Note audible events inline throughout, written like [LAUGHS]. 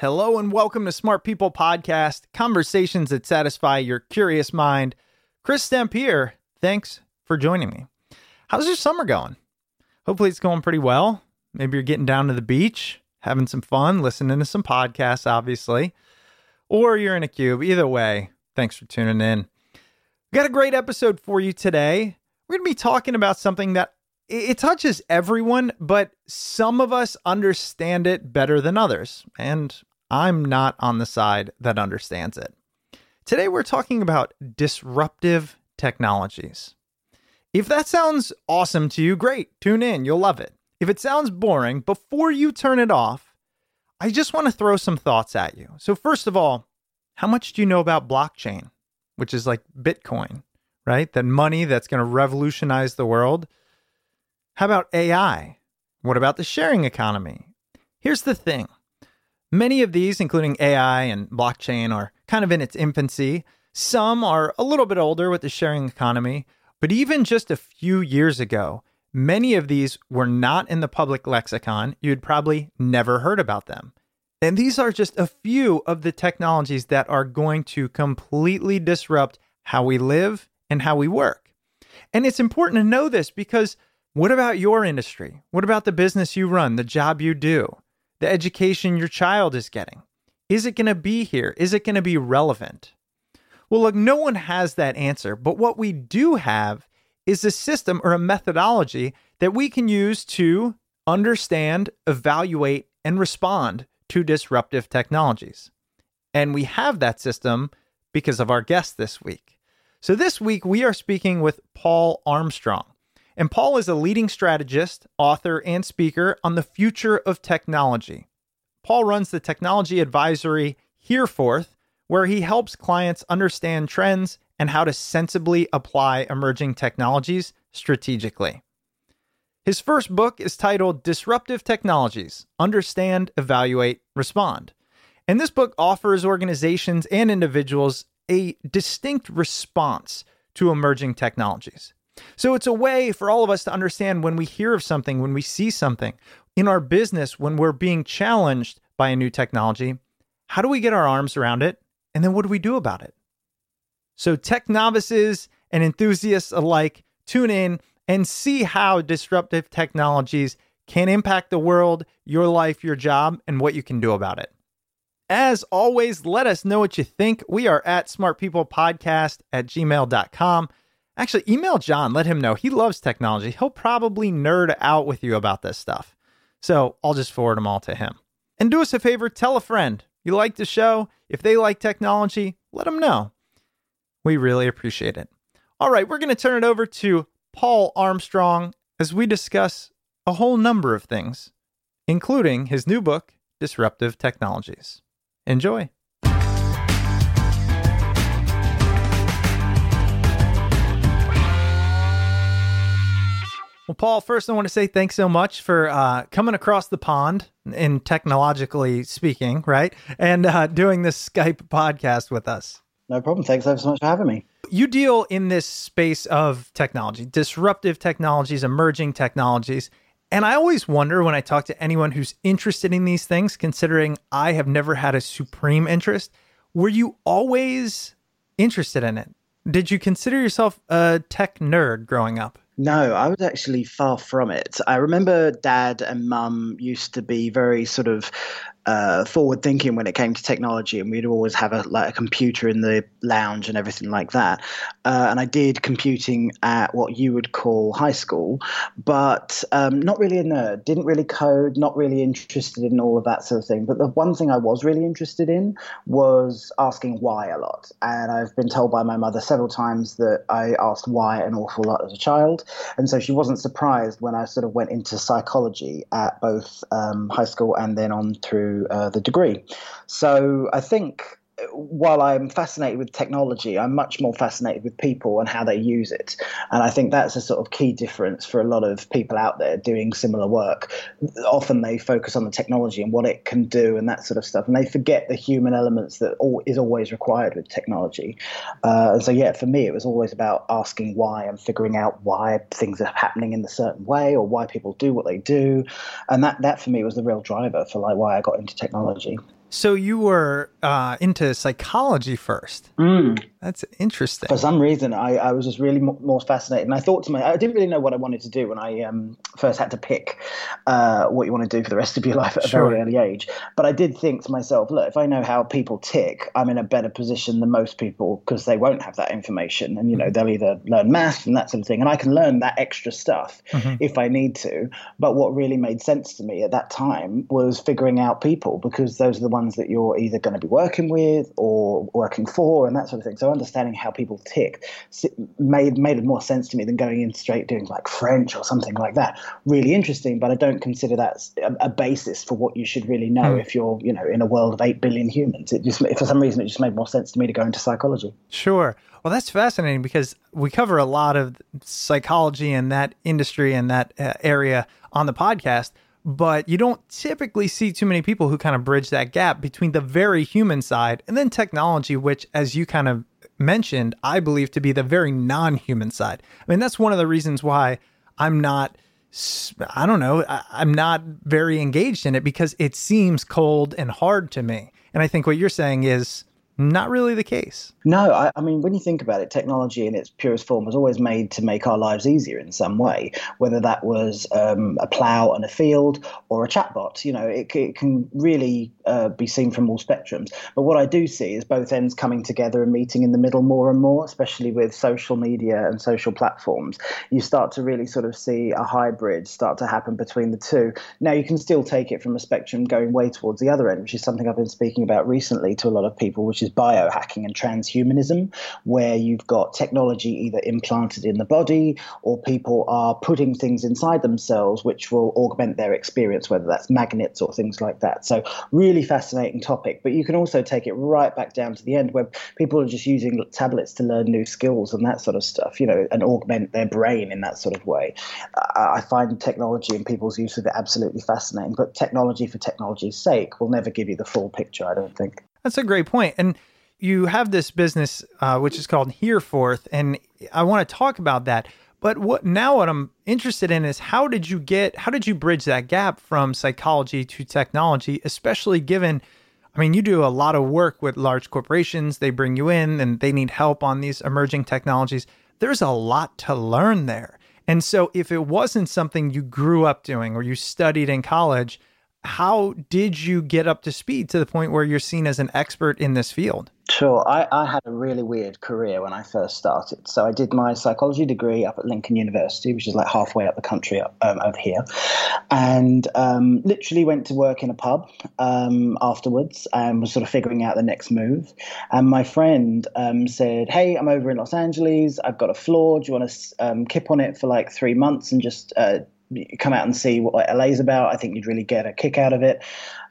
Hello and welcome to Smart People Podcast, conversations that satisfy your curious mind. Chris Stemp here. Thanks for joining me. How's your summer going? Hopefully it's going pretty well. Maybe you're getting down to the beach, having some fun, listening to some podcasts, obviously, or you're in a cube. Either way, thanks for tuning in. We got a great episode for you today. We're going to be talking about something that it touches everyone, but some of us understand it better than others. And I'm not on the side that understands it. Today, we're talking about disruptive technologies. If that sounds awesome to you, great, tune in, you'll love it. If it sounds boring, before you turn it off, I just want to throw some thoughts at you. So, first of all, how much do you know about blockchain, which is like Bitcoin, right? That money that's going to revolutionize the world. How about AI? What about the sharing economy? Here's the thing many of these, including AI and blockchain, are kind of in its infancy. Some are a little bit older with the sharing economy, but even just a few years ago, many of these were not in the public lexicon. You'd probably never heard about them. And these are just a few of the technologies that are going to completely disrupt how we live and how we work. And it's important to know this because what about your industry? What about the business you run, the job you do, the education your child is getting? Is it going to be here? Is it going to be relevant? Well, look, no one has that answer, but what we do have is a system or a methodology that we can use to understand, evaluate, and respond to disruptive technologies. And we have that system because of our guest this week. So, this week we are speaking with Paul Armstrong. And Paul is a leading strategist, author, and speaker on the future of technology. Paul runs the technology advisory Hereforth, where he helps clients understand trends and how to sensibly apply emerging technologies strategically. His first book is titled Disruptive Technologies Understand, Evaluate, Respond. And this book offers organizations and individuals a distinct response to emerging technologies. So it's a way for all of us to understand when we hear of something, when we see something in our business, when we're being challenged by a new technology, how do we get our arms around it? And then what do we do about it? So, tech novices and enthusiasts alike, tune in and see how disruptive technologies can impact the world, your life, your job, and what you can do about it. As always, let us know what you think. We are at smartpeoplepodcast at gmail.com. Actually, email John, let him know. He loves technology. He'll probably nerd out with you about this stuff. So I'll just forward them all to him. And do us a favor, tell a friend. You like the show? If they like technology, let them know. We really appreciate it. All right, we're going to turn it over to Paul Armstrong as we discuss a whole number of things, including his new book, Disruptive Technologies. Enjoy. Well, Paul, first I want to say thanks so much for uh, coming across the pond, in technologically speaking, right? And uh, doing this Skype podcast with us. No problem. Thanks ever so much for having me. You deal in this space of technology, disruptive technologies, emerging technologies. And I always wonder when I talk to anyone who's interested in these things, considering I have never had a supreme interest, were you always interested in it? Did you consider yourself a tech nerd growing up? No, I was actually far from it. I remember dad and mum used to be very sort of uh, forward thinking when it came to technology, and we'd always have a like a computer in the lounge and everything like that. Uh, and I did computing at what you would call high school, but um, not really a nerd. Didn't really code. Not really interested in all of that sort of thing. But the one thing I was really interested in was asking why a lot. And I've been told by my mother several times that I asked why an awful lot as a child, and so she wasn't surprised when I sort of went into psychology at both um, high school and then on through uh, the degree. So I think while I'm fascinated with technology, I'm much more fascinated with people and how they use it. And I think that's a sort of key difference for a lot of people out there doing similar work. Often they focus on the technology and what it can do and that sort of stuff, and they forget the human elements that all, is always required with technology. Uh, and so, yeah, for me, it was always about asking why and figuring out why things are happening in a certain way or why people do what they do. And that, that for me was the real driver for like why I got into technology. So you were uh, into psychology first. Mm. That's interesting. For some reason, I, I was just really more fascinated, and I thought to myself, I didn't really know what I wanted to do when I um, first had to pick uh, what you want to do for the rest of your [LAUGHS] life at Sure. a very early age. But I did think to myself, look, if I know how people tick, I'm in a better position than most people because they won't have that information, and you know they'll either learn math and that sort of thing, and I can learn that extra stuff Mhm. if I need to. But what really made sense to me at that time was figuring out people because those are the ones that you're either going to be working with or working for and that sort of thing. So understanding how people tick made made more sense to me than going in straight doing like French or something like that. Really interesting, but I don't consider that a basis for what you should really know Hmm. if you're you know in a world of eight billion humans. It just for some reason it just made more sense to me to go into psychology. Sure. Well, that's fascinating because we cover a lot of psychology and that industry and that uh, area on the podcast, but you don't typically see too many people who kind of bridge that gap between the very human side and then technology, which, as you kind of mentioned, I believe to be the very non human side. I mean, that's one of the reasons why I'm not, I don't know. I- I'm not very engaged in it because it seems cold and hard to me. And I think what you're saying is not really the case. No, I, I mean, when you think about it, technology in its purest form was always made to make our lives easier in some way, whether that was um, a plow on a field or a chatbot. You know, it, it can really uh, be seen from all spectrums. But what I do see is both ends coming together and meeting in the middle more and more, especially with social media and social platforms. You start to really sort of see a hybrid start to happen between the two. Now, you can still take it from a spectrum going way towards the other end, which is something I've been speaking about recently to a lot of people, which is biohacking and transhumanism, where you've got technology either implanted in the body or people are putting things inside themselves which will augment their experience, whether that's magnets or things like that. So, really fascinating topic. But you can also take it right back down to the end where people are just using tablets to learn new skills and that sort of stuff, you know, and augment their brain in that sort of way. I I find technology and people's use of it absolutely fascinating, but technology for technology's sake will never give you the full picture, I don't think. That's a great point. And you have this business, uh, which is called Hereforth, and I want to talk about that. But what now? What I'm interested in is how did you get? How did you bridge that gap from psychology to technology, especially given? I mean, you do a lot of work with large corporations. They bring you in, and they need help on these emerging technologies. There's a lot to learn there. And so, if it wasn't something you grew up doing or you studied in college, how did you get up to speed to the point where you're seen as an expert in this field? Sure. I, I, had a really weird career when I first started. So I did my psychology degree up at Lincoln University, which is like halfway up the country um, over here, and um, literally went to work in a pub um, afterwards and was sort of figuring out the next move. And my friend um, said, "Hey, I'm over in Los Angeles. I've got a floor. Do you want to um, kip on it for like three months and just uh, come out and see what LA's about. I think you'd really get a kick out of it.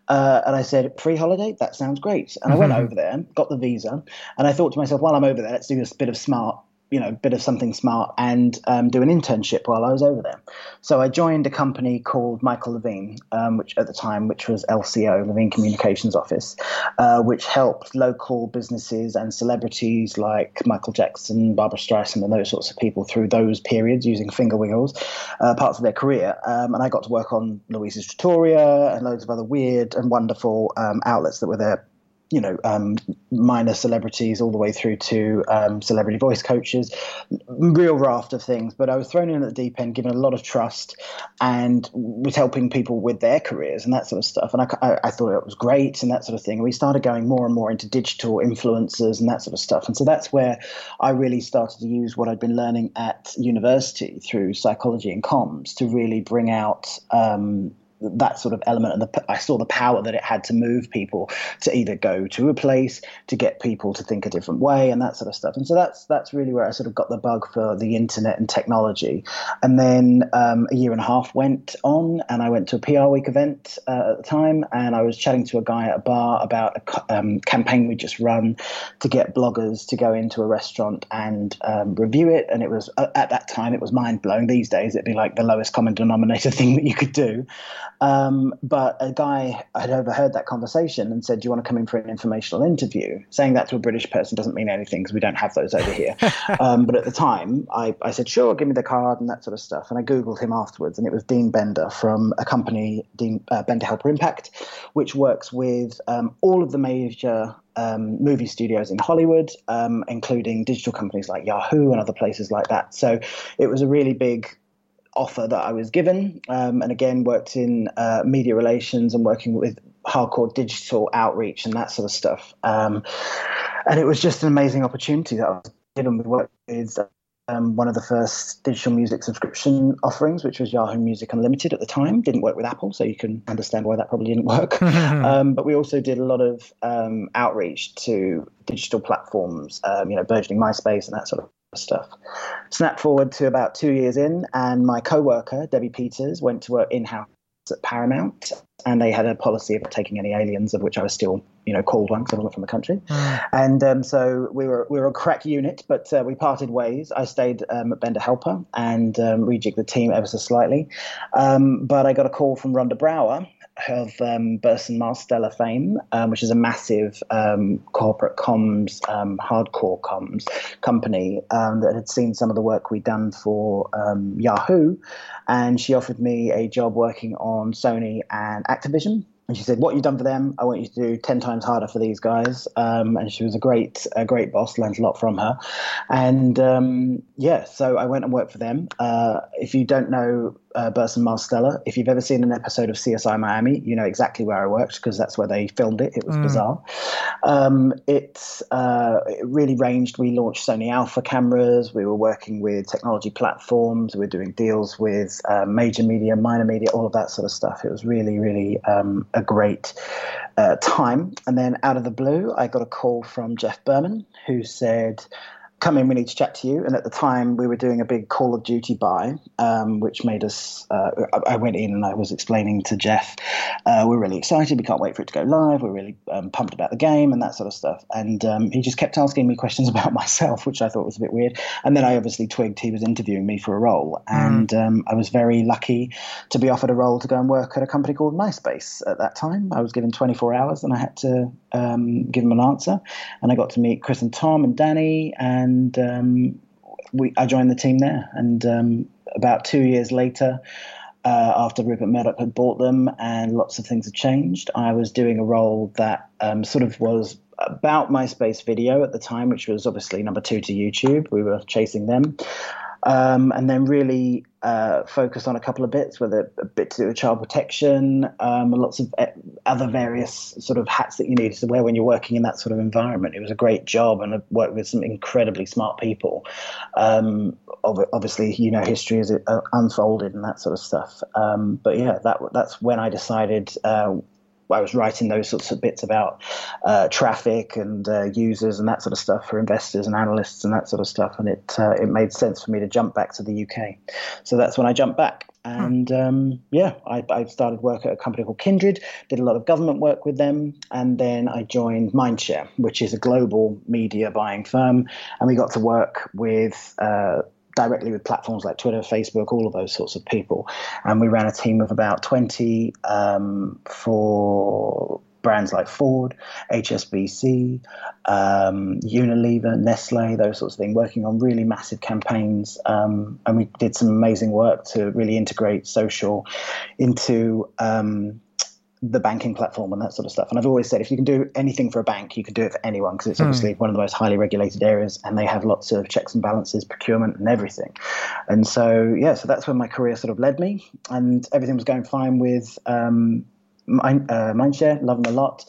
Uh, and I said, free holiday? That sounds great. And I went mm-hmm. over there, got the visa, and I thought to myself, while I'm over there, let's do a bit of smart you know, bit of something smart and um, do an internship while I was over there. So I joined a company called Michael Levine, um, which at the time, which was LCO, Levine Communications Office, uh, which helped local businesses and celebrities like Michael Jackson, Barbara Streisand, and those sorts of people through those periods using finger wiggles, uh, parts of their career. Um, and I got to work on Louisa's Trattoria and loads of other weird and wonderful um, outlets that were there you know, um, minor celebrities all the way through to um, celebrity voice coaches, real raft of things. But I was thrown in at the deep end, given a lot of trust, and was helping people with their careers and that sort of stuff. And I, I, I thought it was great and that sort of thing. And we started going more and more into digital influencers and that sort of stuff. And so that's where I really started to use what I'd been learning at university through psychology and comms to really bring out. Um, that sort of element and the, I saw the power that it had to move people to either go to a place to get people to think a different way and that sort of stuff. And so that's that's really where I sort of got the bug for the internet and technology. And then um, a year and a half went on and I went to a PR week event uh, at the time and I was chatting to a guy at a bar about a um, campaign we just run to get bloggers to go into a restaurant and um, review it. And it was uh, at that time it was mind blowing these days it'd be like the lowest common denominator [LAUGHS] thing that you could do um, but a guy had overheard that conversation and said, Do you want to come in for an informational interview? Saying that to a British person doesn't mean anything because we don't have those over here. [LAUGHS] um, but at the time, I, I, said, Sure, give me the card and that sort of stuff. And I Googled him afterwards, and it was Dean Bender from a company, Dean, uh, Bender Helper Impact, which works with um, all of the major um, movie studios in Hollywood, um, including digital companies like Yahoo and other places like that. So it was a really big offer that I was given, um, and again worked in uh, media relations and working with hardcore digital outreach and that sort of stuff. Um, and it was just an amazing opportunity that I was given. We worked with um, one of the first digital music subscription offerings, which was Yahoo Music Unlimited at the time. Didn't work with Apple, so you can understand why that probably didn't work. [LAUGHS] um, but we also did a lot of um, outreach to digital platforms, um, you know, burgeoning MySpace and that sort of stuff. Snap forward to about two years in, and my co-worker Debbie Peters went to work in-house at Paramount, and they had a policy of taking any aliens, of which I was still, you know, called one because I wasn't from the country. Mm. And um, so we were we were a crack unit, but uh, we parted ways. I stayed um, at Bender Helper and um, rejigged the team ever so slightly. Um, but I got a call from Rhonda Brower, of um, Burson Marsteller fame, um, which is a massive um, corporate comms, um, hardcore comms company um, that had seen some of the work we'd done for um, Yahoo. And she offered me a job working on Sony and Activision. And she said, "What you've done for them, I want you to do ten times harder for these guys." Um, and she was a great, a great boss. Learned a lot from her. And um, yeah, so I went and worked for them. Uh, if you don't know uh, Burson Marsteller. If you've ever seen an episode of CSI Miami, you know exactly where I worked because that's where they filmed it. It was mm. bizarre. Um, it, uh, it really ranged. We launched Sony Alpha cameras. We were working with technology platforms. We were doing deals with uh, major media, minor media, all of that sort of stuff. It was really, really um, a great uh, time. And then out of the blue, I got a call from Jeff Berman who said, come in, we need to chat to you. And at the time, we were doing a big Call of Duty buy, um, which made us. Uh, I went in and I was explaining to Jeff, uh, we're really excited. We can't wait for it to go live. We're really um, pumped about the game and that sort of stuff. And um, he just kept asking me questions [LAUGHS] about myself, which I thought was a bit weird. And then I obviously twigged he was interviewing me for a role. Mm. And mm. I was very lucky to be offered a role to go and work at a company called MySpace at that time. I was given 24 hours and I had to um, give him an answer. And I got to meet Chris and Tom and Danny and and um, we I joined the team there. And um, about two years later, uh, after Rupert Murdoch had bought them and lots of things had changed, I was doing a role that um, sort of was about MySpace video at the time, which was obviously number two to YouTube. We were chasing them. Um, and then really uh, focus on a couple of bits, whether a bit to do with child protection, um, lots of uh, other various sort of hats that you need to wear when you're working in that sort of environment. It was a great job, and I worked with some incredibly smart people. Um, obviously, you know, history is uh, unfolded and that sort of stuff. Um, but yeah, that that's when I decided. Uh, I was writing those sorts of bits about uh, traffic and uh, users and that sort of stuff for investors and analysts and that sort of stuff, and it uh, it made sense for me to jump back to the UK. So that's when I jumped back, hmm. and um, yeah, I, I, started work at a company called Kindred, did a lot of government work with them, and then I joined Mindshare, which is a global media buying firm, and we got to work with uh, directly with platforms like Twitter, Facebook, all of those sorts of people. And we ran a team of about 20 um, for brands like Ford, HSBC, um, Unilever, Nestle, those sorts of things, working on really massive campaigns. Um, and we did some amazing work to really integrate social into um, the banking platform and that sort of stuff. And I've always said if you can do anything for a bank, you can do it for anyone because it's hmm. obviously one of the most highly regulated areas and they have lots of checks and balances, procurement, and everything. And so, yeah, so that's where my career sort of led me. And everything was going fine with um, Mind, uh, Mindshare, love them a lot.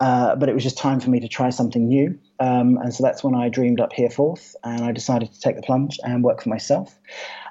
Uh, but it was just time for me to try something new. Um, and so that's when I dreamed up Hereforth and I decided to take the plunge and work for myself.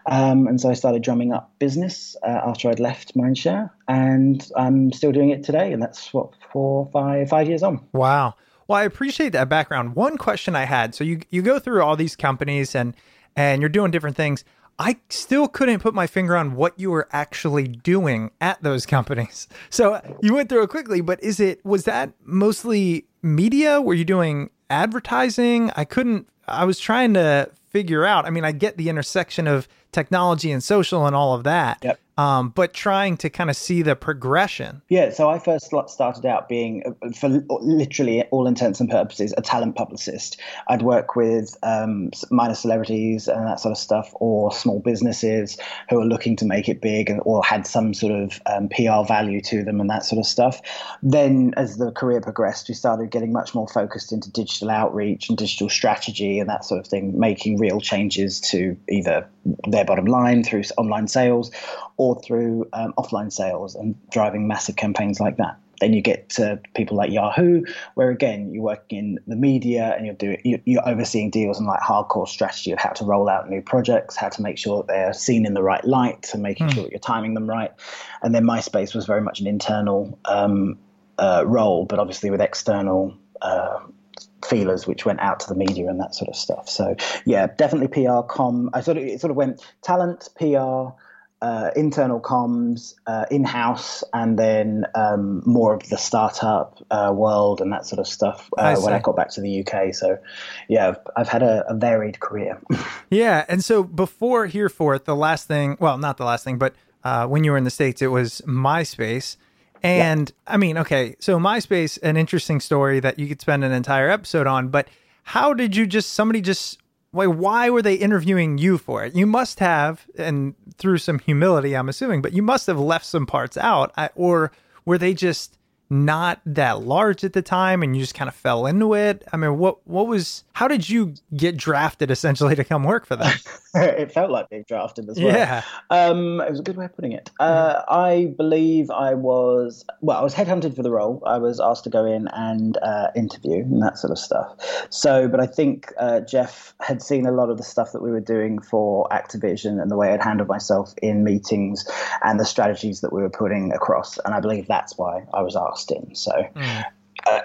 Um, and so I started drumming up business uh, after I'd left Mindshare, and I'm still doing it today. And that's what four, five, five years on. Wow. Well, I appreciate that background. One question I had: so you you go through all these companies and and you're doing different things. I still couldn't put my finger on what you were actually doing at those companies. [LAUGHS] So you went through it quickly, but is it was that mostly media? Were you doing advertising? I couldn't. I was trying to figure out. I mean, I get the intersection of technology and social and all of that. Yep um, but trying to kind of see the progression. Yeah, so I first started out being, uh, for literally all intents and purposes, a talent publicist. I'd work with um, minor celebrities and that sort of stuff, or small businesses who are looking to make it big or had some sort of um, PR value to them and that sort of stuff. Then, as the career progressed, we started getting much more focused into digital outreach and digital strategy and that sort of thing, making real changes to either their bottom line through online sales or through um, offline sales and driving massive campaigns like that. Then you get to people like Yahoo, where again you're working in the media and you're doing you're overseeing deals and like hardcore strategy of how to roll out new projects, how to make sure that they're seen in the right light, and making mm. sure that you're timing them right. And then MySpace was very much an internal um, uh, role, but obviously with external uh, feelers which went out to the media and that sort of stuff. So yeah, definitely PR com. I sort of it sort of went talent, PR, uh, internal comms, uh, in house, and then um, more of the startup uh, world and that sort of stuff uh, I when I got back to the UK. So, yeah, I've, I've had a, a, varied career. [LAUGHS] yeah. And so before Hereforth, the last thing, well, not the last thing, but uh, when you were in the States, it was MySpace. And yeah. I mean, okay, so MySpace, an interesting story that you could spend an entire episode on, but how did you just, somebody just why why were they interviewing you for it? You must have, and through some humility, I'm assuming, but you must have left some parts out, or were they just not that large at the time and you just kind of fell into it? I mean, what what was how did you get drafted essentially to come work for them? [LAUGHS] [LAUGHS] it felt like being drafted as well. Yeah. Um, it was a good way of putting it. Uh, I believe I was well, I was headhunted for the role. I was asked to go in and uh, interview and that sort of stuff. So, but I think uh, Jeff had seen a lot of the stuff that we were doing for Activision and the way I'd handled myself in meetings and the strategies that we were putting across, and I believe that's why I was asked in. So mm.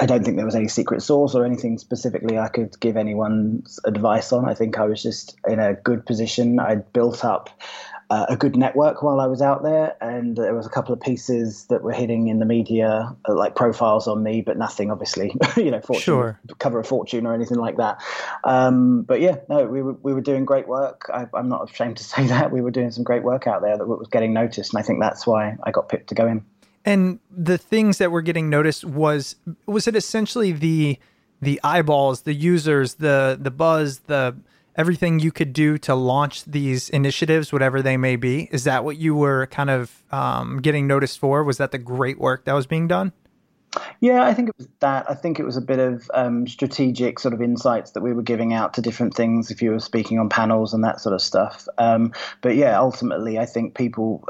I don't think there was any secret source or anything specifically I could give anyone's advice on. I think I was just in a good position. I'd built up uh, a good network while I was out there, and there was a couple of pieces that were hitting in the media, uh, like profiles on me, but nothing, obviously, [LAUGHS] you know, fortune, sure. cover a fortune or anything like that. Um, but yeah, no, we were we were doing great work. I, am not ashamed to [LAUGHS] say that we were doing some great work out there that was getting noticed, and I think that's why I got picked to go in. And the things that were getting noticed was was it essentially the the eyeballs, the users, the the buzz, the everything you could do to launch these initiatives, whatever they may be. Is that what you were kind of um, getting noticed for? Was that the great work that was being done? Yeah, I think it was that. I think it was a bit of um, strategic sort of insights that we were giving out to different things if you were speaking on panels and that sort of stuff. Um, but yeah, ultimately, I think people,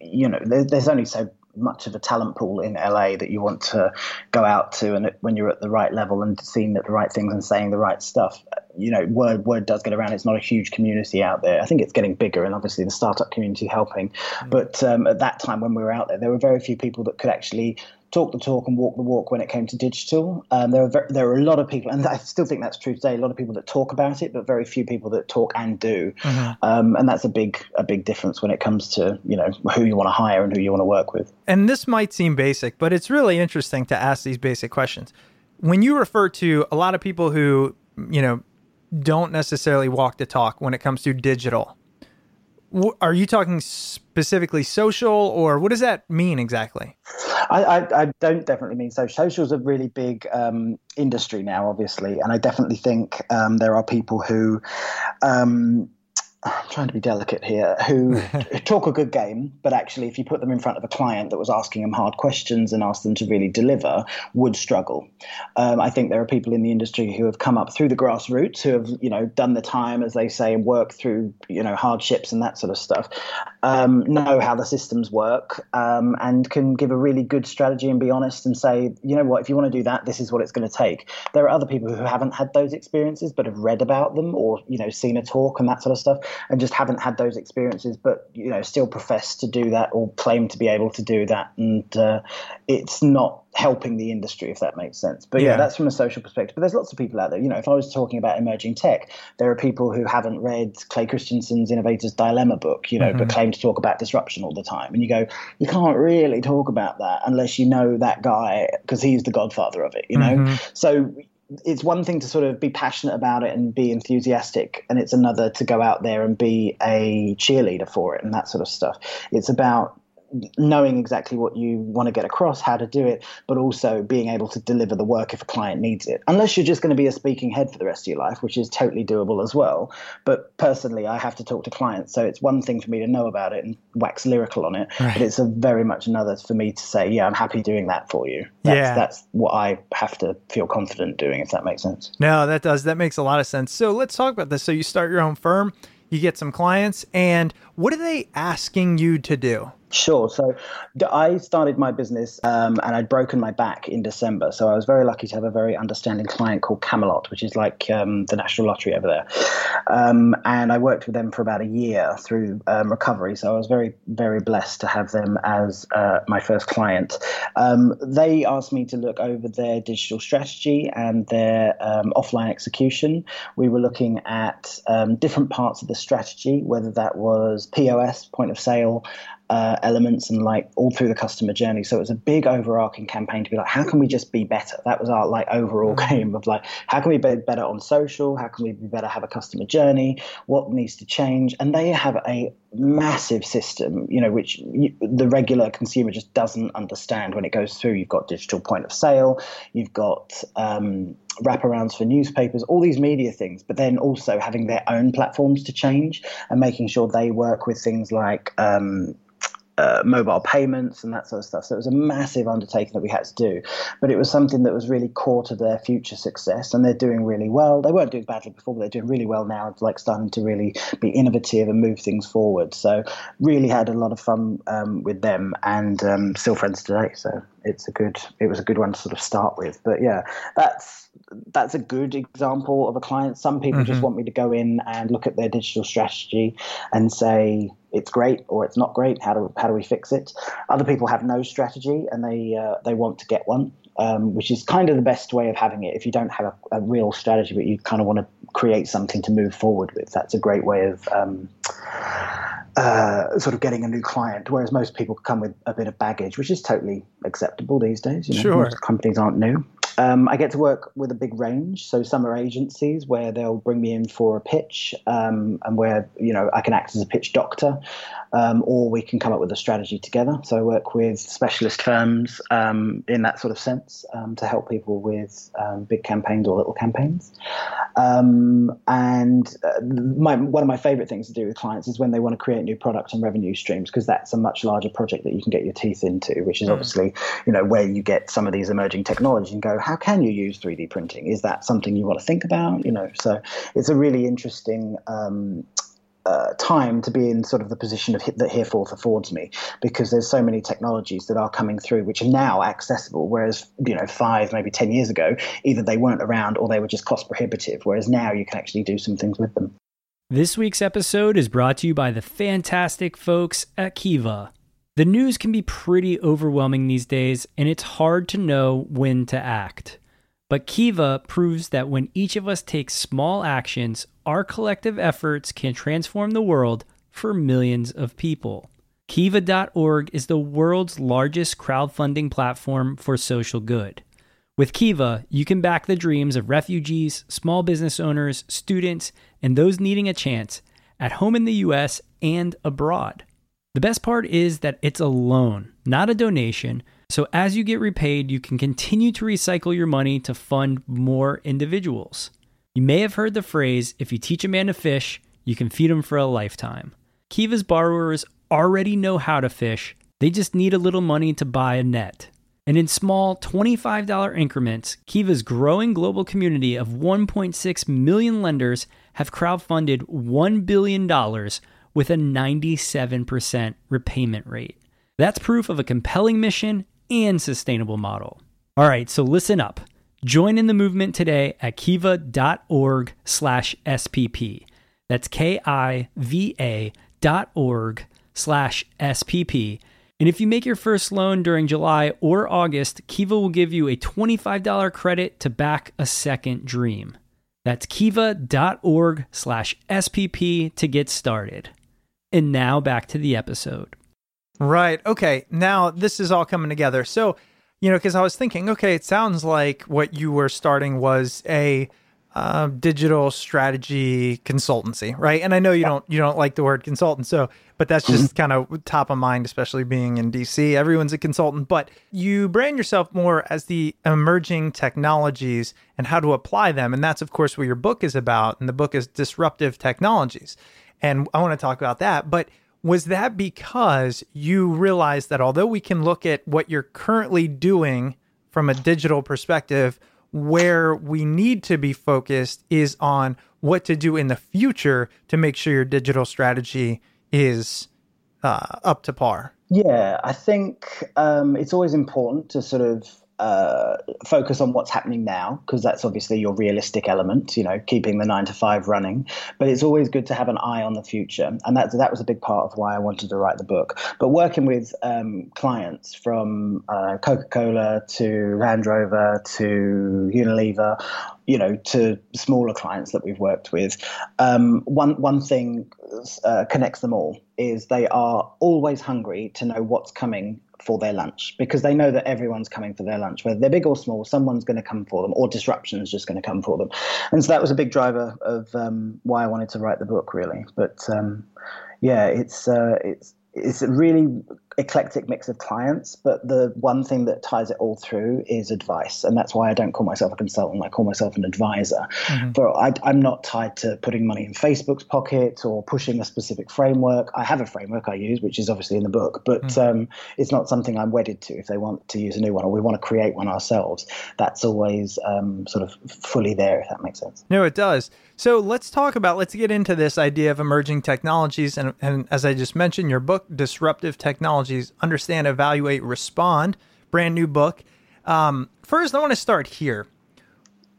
you know, there, there's only so much of a talent pool in LA that you want to go out to, and when you're at the right level and seeing the right things and saying the right stuff, you know, word word does get around. It's not a huge community out there. I think it's getting bigger, and obviously the startup community helping. Mm. But um, at that time when we were out there, there were very few people that could actually talk the talk and walk the walk when it came to digital. Um, there are very, there are a lot of people, and I still think that's true today. A lot of people that talk about it, but very few people that talk and do. Mm-hmm. Um, and that's a big a big difference when it comes to you know who you want to hire and who you want to work with. And this might seem basic, but it's really interesting to ask these basic questions. When you refer to a lot of people who you know don't necessarily walk the talk when it comes to digital are you talking specifically social, or what does that mean exactly? I, I, I don't definitely mean social. Social is a really big um, industry now, obviously, and I definitely think um, there are people who um, I'm trying to be delicate here, who [LAUGHS] talk a good game, but actually, if you put them in front of a client that was asking them hard questions and asked them to really deliver, would struggle. Um, I think there are people in the industry who have come up through the grassroots, who have you know done the time, as they say, and worked through you know hardships and that sort of stuff, um, know how the systems work, um, and can give a really good strategy and be honest and say, you know what, if you want to do that, this is what it's going to take. There are other people who haven't had those experiences, but have read about them or you know seen a talk and that sort of stuff and just haven't had those experiences, but you know still profess to do that or claim to be able to do that, and uh, it's not helping the industry if that makes sense. But yeah. yeah. that's from a social perspective. But there's lots of people out there. You know, if I was talking about emerging tech, there are people who haven't read Clay Christensen's Innovator's Dilemma book, you know, mm-hmm. but claim to talk about disruption all the time, and you go, you can't really talk about that unless you know that guy because he's the godfather of it. You know, mm-hmm. so it's one thing to sort of be passionate about it and be enthusiastic, and it's another to go out there and be a cheerleader for it and that sort of stuff. It's about knowing exactly what you want to get across, how to do it, but also being able to deliver the work if a client needs it. Unless you're just going to be a speaking head for the rest of your life, which is totally doable as well. But personally, I have to talk to clients, so it's one thing for me to know about it and wax lyrical on it, right. but it's a very much another for me to say, yeah, I'm happy doing that for you. That's, yeah, that's what I have to feel confident doing, if that makes sense. No, that does. That makes a lot of sense. So let's talk about this. So you start your own firm, you get some clients, and what are they asking you to do? Sure. So I started my business um, and I'd broken my back in December. So I was very lucky to have a very understanding client called Camelot, which is like um, the National Lottery over there. Um, and I worked with them for about a year through um, recovery. So I was very, very blessed to have them as uh, my first client. Um, they asked me to look over their digital strategy and their um, offline execution. We were looking at different parts of the strategy, whether that was POS, point of sale, uh, elements and like all through the customer journey. So it was a big overarching campaign to be like, how can we just be better? That was our like overall mm-hmm. game of like, how can we be better on social? How can we be better have a customer journey? What needs to change? And they have a massive system, you know, which you, the regular consumer just doesn't understand when it goes through. You've got digital point of sale, you've got um, wraparounds for newspapers, all these media things, but then also having their own platforms to change and making sure they work with things like um, uh, mobile payments and that sort of stuff. So it was a massive undertaking that we had to do, but it was something that was really core to their future success, and they're doing really well. They weren't doing badly before, but they're doing really well now. Like starting to really be innovative and move things forward. So really had a lot of fun um, with them, and um, still friends today. So it's a good, it was a good one to sort of start with. But yeah, that's that's a good example of a client. Some people mm-hmm. just want me to go in and look at their digital strategy and say it's great or it's not great. How do how do we fix it? Other people have no strategy and they uh, they want to get one, um, which is kind of the best way of having it. If you don't have a, a, real strategy, but you kind of want to create something to move forward with, that's a great way of. Um, uh, sort of getting a new client, whereas most people come with a bit of baggage, which is totally acceptable these days. You know, sure. companies aren't new. Um, I get to work with a big range. So some are agencies where they'll bring me in for a pitch, um, and where you know I can act as a pitch doctor, um, or we can come up with a strategy together. So I work with specialist firms um, in that sort of sense um, to help people with um, big campaigns or little campaigns. and uh, my, one of my favorite things to do with clients is when they want to create new products and revenue streams because that's a much larger project that you can get your teeth into, which is mm. obviously you know where you get some of these emerging technologies and go, how can you use 3D printing? Is that something you want to think about? You know, so it's a really interesting um, uh, time to be in sort of the position of that Hereforth affords me because there's so many technologies that are coming through which are now accessible whereas you know five maybe ten years ago either they weren't around or they were just cost prohibitive whereas now you can actually do some things with them this week's episode is brought to you by the fantastic folks at kiva the news can be pretty overwhelming these days and it's hard to know when to act but Kiva proves that when each of us takes small actions, our collective efforts can transform the world for millions of people. Kiva.org is the world's largest crowdfunding platform for social good. With Kiva, you can back the dreams of refugees, small business owners, students, and those needing a chance at home in the US and abroad. The best part is that it's a loan, not a donation, so as you get repaid, you can continue to recycle your money to fund more individuals. You may have heard the phrase if you teach a man to fish, you can feed him for a lifetime. Kiva's borrowers already know how to fish, they just need a little money to buy a net. And in small $25 increments, Kiva's growing global community of 1.6 million lenders have crowdfunded $1 billion with a 97% repayment rate. That's proof of a compelling mission and sustainable model. All right, so listen up. Join in the movement today at kiva.org slash SPP. That's K-I-V-A dot org slash SPP. And if you make your first loan during July or August, Kiva will give you a $25 credit to back a second dream. That's kiva.org slash SPP to get started. And now back to the episode. Right. Okay. Now this is all coming together. So, you know, because I was thinking, okay, it sounds like what you were starting was a uh, digital strategy consultancy, right? And I know you yeah. don't you don't like the word consultant, so but that's just mm-hmm. kind of top of mind, especially being in DC. Everyone's a consultant, but you brand yourself more as the emerging technologies and how to apply them, and that's of course what your book is about. And the book is disruptive technologies, and I want to talk about that, but was that because you realized that although we can look at what you're currently doing from a digital perspective, where we need to be focused is on what to do in the future to make sure your digital strategy is uh, up to par? Yeah, I think um, it's always important to sort of uh, focus on what's happening now because that's obviously your realistic element, you know, keeping the nine to five running. But it's always good to have an eye on the future, and that that was a big part of why I wanted to write the book. But working with um, clients from uh, Coca Cola to Land Rover to Unilever, you know, to smaller clients that we've worked with, um, one one thing uh, connects them all is they are always hungry to know what's coming for their lunch because they know that everyone's coming for their lunch, whether they're big or small. Someone's going to come for them, or disruption is just going to come for them. And so that was a big driver of um, why I wanted to write the book, really. But um, yeah, it's uh, it's it's really eclectic mix of clients, but the one thing that ties it all through is advice, and that's why I don't call myself a consultant. I call myself an advisor. Mm-hmm. For I, am not tied to putting money in Facebook's pocket or pushing a specific framework. I have a framework I use, which is obviously in the book, but mm-hmm. um, it's not something I'm wedded to. If they want to use a new one or we want to create one ourselves, that's always um, sort of fully there. If that makes sense. No, it does. So let's talk about. Let's get into this idea of emerging technologies, and, and as I just mentioned, your book, Disruptive Technology technologies understand, evaluate, respond. Brand new book. Um, first, I want to start here.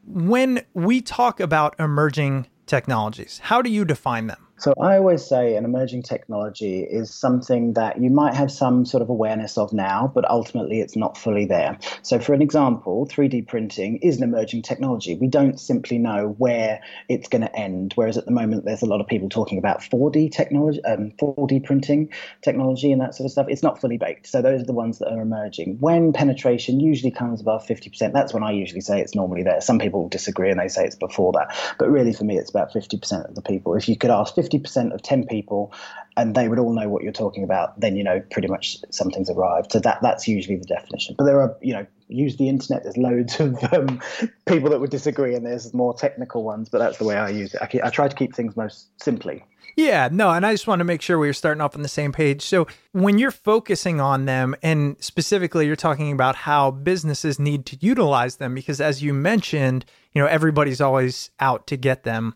When we talk about emerging technologies, how do you define them? So I always say an emerging technology is something that you might have some sort of awareness of now, but ultimately it's not fully there. So for an example, 3D printing is an emerging technology. We don't simply know where it's going to end. Whereas at the moment, there's a lot of people talking about 4D technology, um, 4D printing technology, and that sort of stuff. It's not fully baked. So those are the ones that are emerging. When penetration usually comes above 50%, that's when I usually say it's normally there. Some people disagree and they say it's before that, but really for me, it's about 50% of the people. If you could ask 50% of 10 people and they would all know what you're talking about, then you know pretty much something's arrived. So that that's usually the definition. But there are, you know, use the internet. There's loads of um, people that would disagree, and there's more technical ones. But that's the way I use it. I, I try to keep things most simply. Yeah, no, and I just want to make sure we are starting off on the same page. So when you're focusing on them, and specifically you're talking about how businesses need to utilize them, because as you mentioned, you know everybody's always out to get them.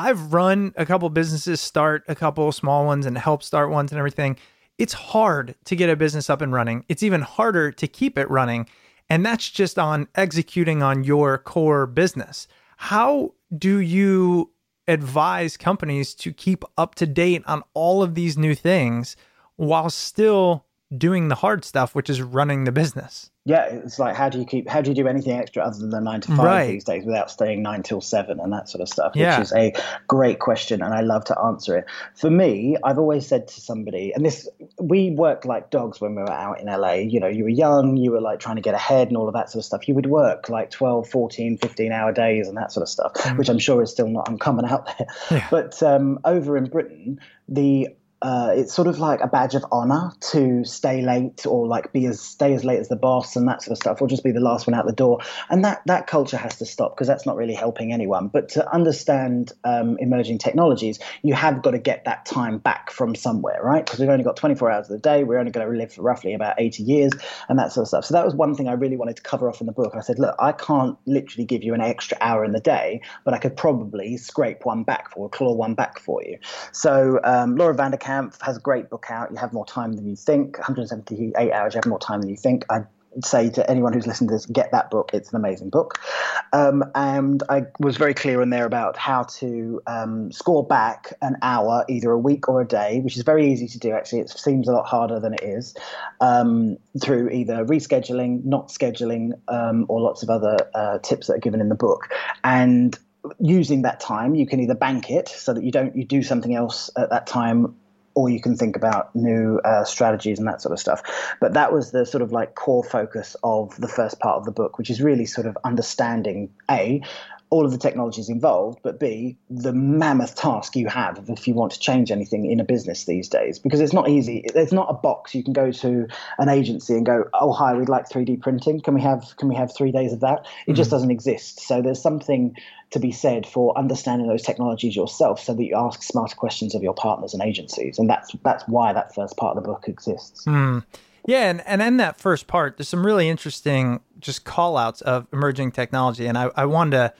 I've run a couple businesses, start a couple small ones, and help start ones and everything. It's hard to get a business up and running. It's even harder to keep it running. And that's just on executing on your core business. How do you advise companies to keep up to date on all of these new things while still doing the hard stuff, which is running the business? Yeah, it's like how do you keep how do you do anything extra other than nine to five right. these days without staying nine till seven and that sort of stuff? Yeah. Which is a great question, and I love to answer it. For me, I've always said to somebody, and this we worked like dogs when we were out in LA. You know, you were young, you were like trying to get ahead and all of that sort of stuff. You would work like 12, 14, 15 hour days and that sort of stuff, mm. which I'm sure is still not uncommon out there. Yeah. But um, over in Britain, the uh, it's sort of like a badge of honor to stay late or like be as stay as late as the boss and that sort of stuff or just be the last one out the door. And that that culture has to stop because that's not really helping anyone. But to understand um, emerging technologies you have got to get that time back from somewhere right? Because we've only got 24 hours of the day. We're only going to live for roughly about 80 years and that sort of stuff. So that was one thing i really wanted to cover off in the book. I said look i can't literally give you an extra hour in the day but i could probably scrape one back for claw one back for you. So um, laura vanderkam has a great book out. You have more time than you think. 178 hours. You have more time than you think. I say to anyone who's listening to this, get that book. It's an amazing book. Um, and I was very clear in there about how to um, score back an hour, either a week or a day, which is very easy to do, actually. It seems a lot harder than it is, um, through either rescheduling, not scheduling, um, or lots of other uh, tips that are given in the book. And using that time, you can either bank it so that you don't you do something else at that time or you can think about new uh, strategies and that sort of stuff. But that was the sort of like core focus of the first part of the book, which is really sort of understanding A, all of the technologies involved, but B, the mammoth task you have if you want to change anything in a business these days. Because it's not easy. There's not a box you can go to an agency and go, "Oh, hi, we'd like 3D printing. Can we have can we have three days of that?" It mm-hmm. just doesn't exist. So there's something to be said for understanding those technologies yourself, so that you ask smarter questions of your partners and agencies, and that's that's why that first part of the book exists. Mm. Yeah, and, and in that first part, there's some really interesting just call outs of emerging technology. And I, I wanted to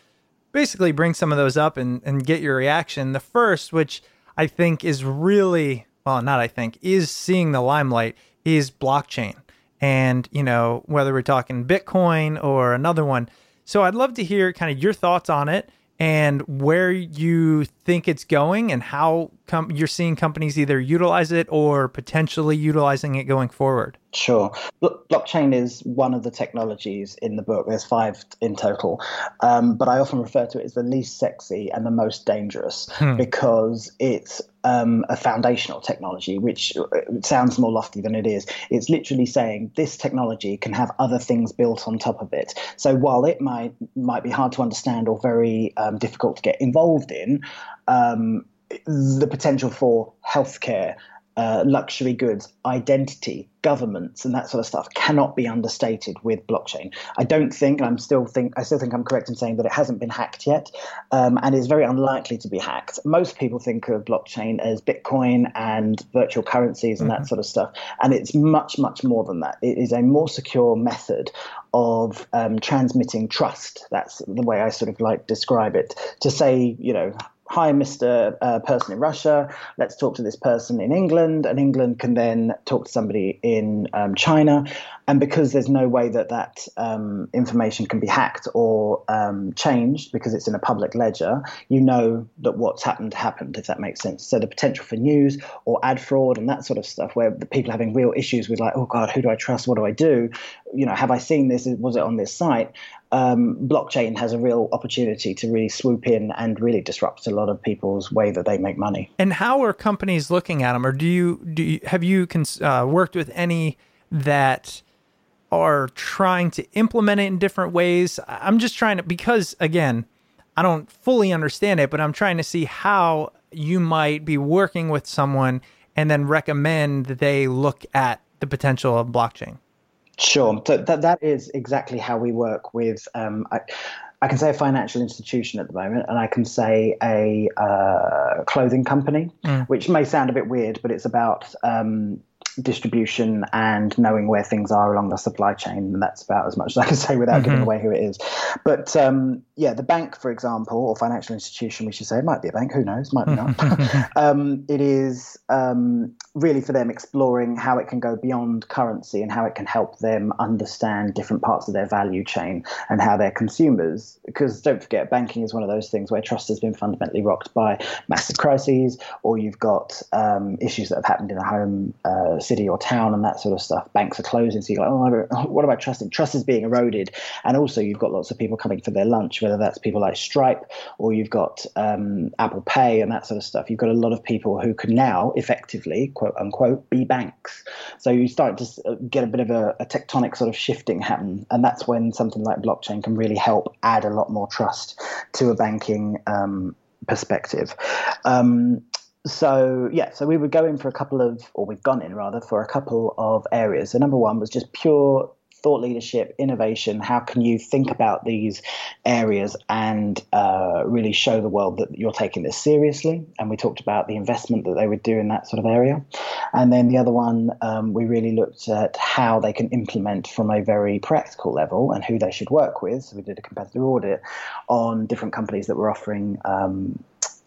basically bring some of those up and, and get your reaction. The first, which I think is really, well, not I think, is seeing the limelight, is blockchain. And, you know, whether we're talking Bitcoin or another one. So I'd love to hear kind of your thoughts on it and where you think it's going and how com- you're seeing companies either utilize it or potentially utilizing it going forward. Sure. blockchain is one of the technologies in the book. There's five in total. Um, but I often refer to it as the least sexy and the most dangerous hmm. because it's um, a foundational technology, which uh, sounds more lofty than it is. It's literally saying this technology can have other things built on top of it. So while it might might be hard to understand or very um, difficult to get involved in, um, the potential for healthcare uh, luxury goods, identity, governments, and that sort of stuff cannot be understated with blockchain. I don't think, I'm still think, I still think I'm correct in saying that it hasn't been hacked yet, um, and is very unlikely to be hacked. Most people think of blockchain as Bitcoin and virtual currencies and mm-hmm. that sort of stuff, and it's much, much more than that. It is a more secure method of um, transmitting trust. That's the way I sort of like describe it. To say, you know, hi, Mr. Uh, person in Russia, let's talk to this person in England, and England can then talk to somebody in um, China. And because there's no way that that um, information can be hacked or um, changed because it's in a public ledger, you know that what's happened happened, if that makes sense. So the potential for news or ad fraud and that sort of stuff, where the people having real issues with like, oh God, who do I trust? What do I do? You know, have I seen this? Was it on this site? Um, blockchain has a real opportunity to really swoop in and really disrupt a lot of people's way that they make money. And how are companies looking at them, or do you do you, have you cons- uh, worked with any that are trying to implement it in different ways? I'm just trying to because again, I don't fully understand it, but I'm trying to see how you might be working with someone and then recommend they look at the potential of blockchain. Sure. So that that is exactly how we work with. Um, I, I, can say a financial institution at the moment, and I can say a uh, clothing company, mm. which may sound a bit weird, but it's about um, distribution and knowing where things are along the supply chain. And that's about as much as I can say without mm-hmm. giving away who it is. But um, yeah, the bank, for example, or financial institution, we should say, it might be a bank, who knows, might be not. [LAUGHS] [LAUGHS] um, it is um, really for them exploring how it can go beyond currency and how it can help them understand different parts of their value chain and how their consumers, because don't forget, banking is one of those things where trust has been fundamentally rocked by massive crises, or you've got um, issues that have happened in a home. Uh, city or town and that sort of stuff. Banks are closing, so you're like, oh, what am I trusting? Trust is being eroded, and also you've got lots of people coming for their lunch, whether that's people like Stripe or you've got um, Apple Pay and that sort of stuff. You've got a lot of people who can now effectively, quote unquote, be banks. So you start to uh, get a bit of a, a tectonic sort of shifting happen, and that's when something like blockchain can really help add a lot more trust to a banking um, perspective. Um, so yeah, so we were going for a couple of, or we've gone in rather for a couple of areas. So number one was just pure thought leadership, innovation. How can you think about these areas and uh, really show the world that you're taking this seriously? And we talked about the investment that they would do in that sort of area. And then the other one, um, we really looked at how they can implement from a very practical level and who they should work with. So we did a competitor audit on different companies that were offering um,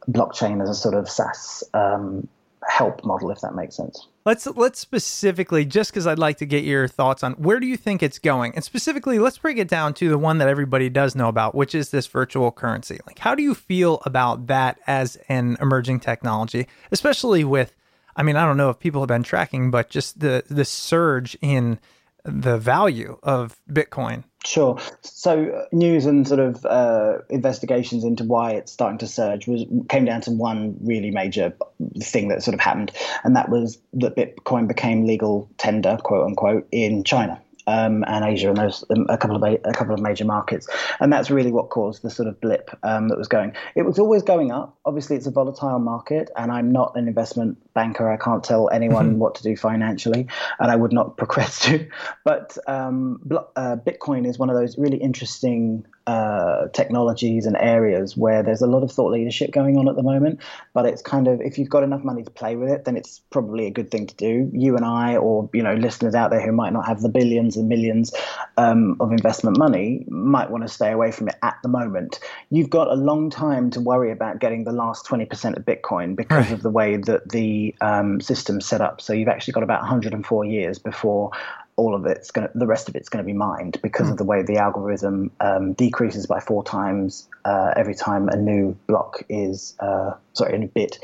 blockchain as a sort of SaaS um, help model, if that makes sense. Let's let's specifically, just because I'd like to get your thoughts on where do you think it's going, and specifically, let's break it down to the one that everybody does know about, which is this virtual currency. Like, how do you feel about that as an emerging technology, especially with? I mean, I don't know if people have been tracking, but just the the surge in the value of Bitcoin Sure. So news and sort of uh, investigations into why it's starting to surge was came down to one really major thing that sort of happened, and that was that Bitcoin became legal tender, quote unquote, in China um, and Asia and those um, a couple of a couple of major markets, and that's really what caused the sort of blip um, that was going. It was always going up. Obviously, it's a volatile market, and I'm not an investment banker. I can't tell anyone mm-hmm. what to do financially, and I would not [LAUGHS] progress to. But um, uh, Bitcoin is one of those really interesting uh, technologies and areas where there's a lot of thought leadership going on at the moment. But it's kind of if you've got enough money to play with it, then it's probably a good thing to do. You and I, or you know, listeners out there who might not have the billions and millions um, of investment money, might want to stay away from it at the moment. You've got a long time to worry about getting the last 20% of Bitcoin because right. of the way that the um, system's set up. So you've actually got about 104 years before all of it's going to, the rest of it's going to be mined because mm. of hmm. the way the algorithm um, decreases by four times uh, every time a new block is, uh, sorry, a new bit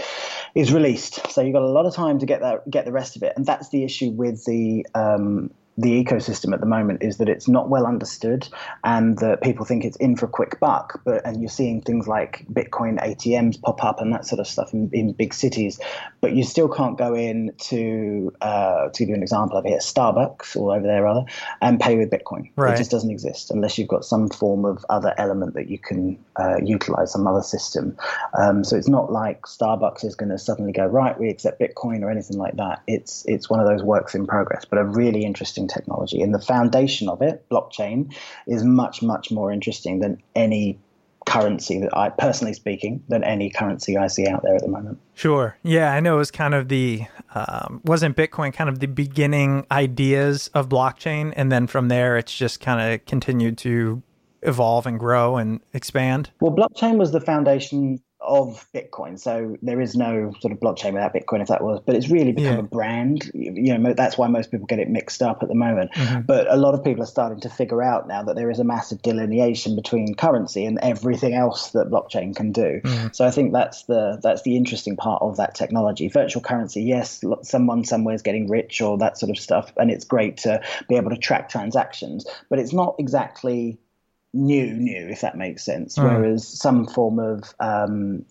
is released. So you've got a lot of time to get that, get the rest of it, and that's the issue with the um, the ecosystem at the moment is that it's not well understood and that people think it's in for a quick buck but and you're seeing things like bitcoin atms pop up and that sort of stuff in, in big cities. But you still can't go in to uh, to give you an example over here starbucks or over there rather and pay with bitcoin. Right. it just doesn't exist unless you've got some form of other element that you can uh, utilize some other system. Um, so it's not like starbucks is going to suddenly go right we accept bitcoin or anything like that. It's it's one of those works in progress but a really interesting technology. And the foundation of it, blockchain, is much, much more interesting than any currency that I personally speaking than any currency I see out there at the moment. Sure. Yeah, I know it was kind of the um, wasn't Bitcoin kind of the beginning ideas of blockchain, and then from there it's just kind of continued to evolve and grow and expand. Well, blockchain was the foundation of Bitcoin. So there is no sort of blockchain without Bitcoin, if that was. But it's really become Yeah. a brand. You know, that's why most people get it mixed up at the moment. Mhm. But a lot of people are starting to figure out now that there is a massive delineation between currency and everything else that blockchain can do. Mhm. So I think that's the that's the interesting part of that technology. Virtual currency, yes, someone somewhere is getting rich or that sort of stuff, and it's great to be able to track transactions. But it's not exactly new, new, if that makes sense. Mm. Whereas some form of um,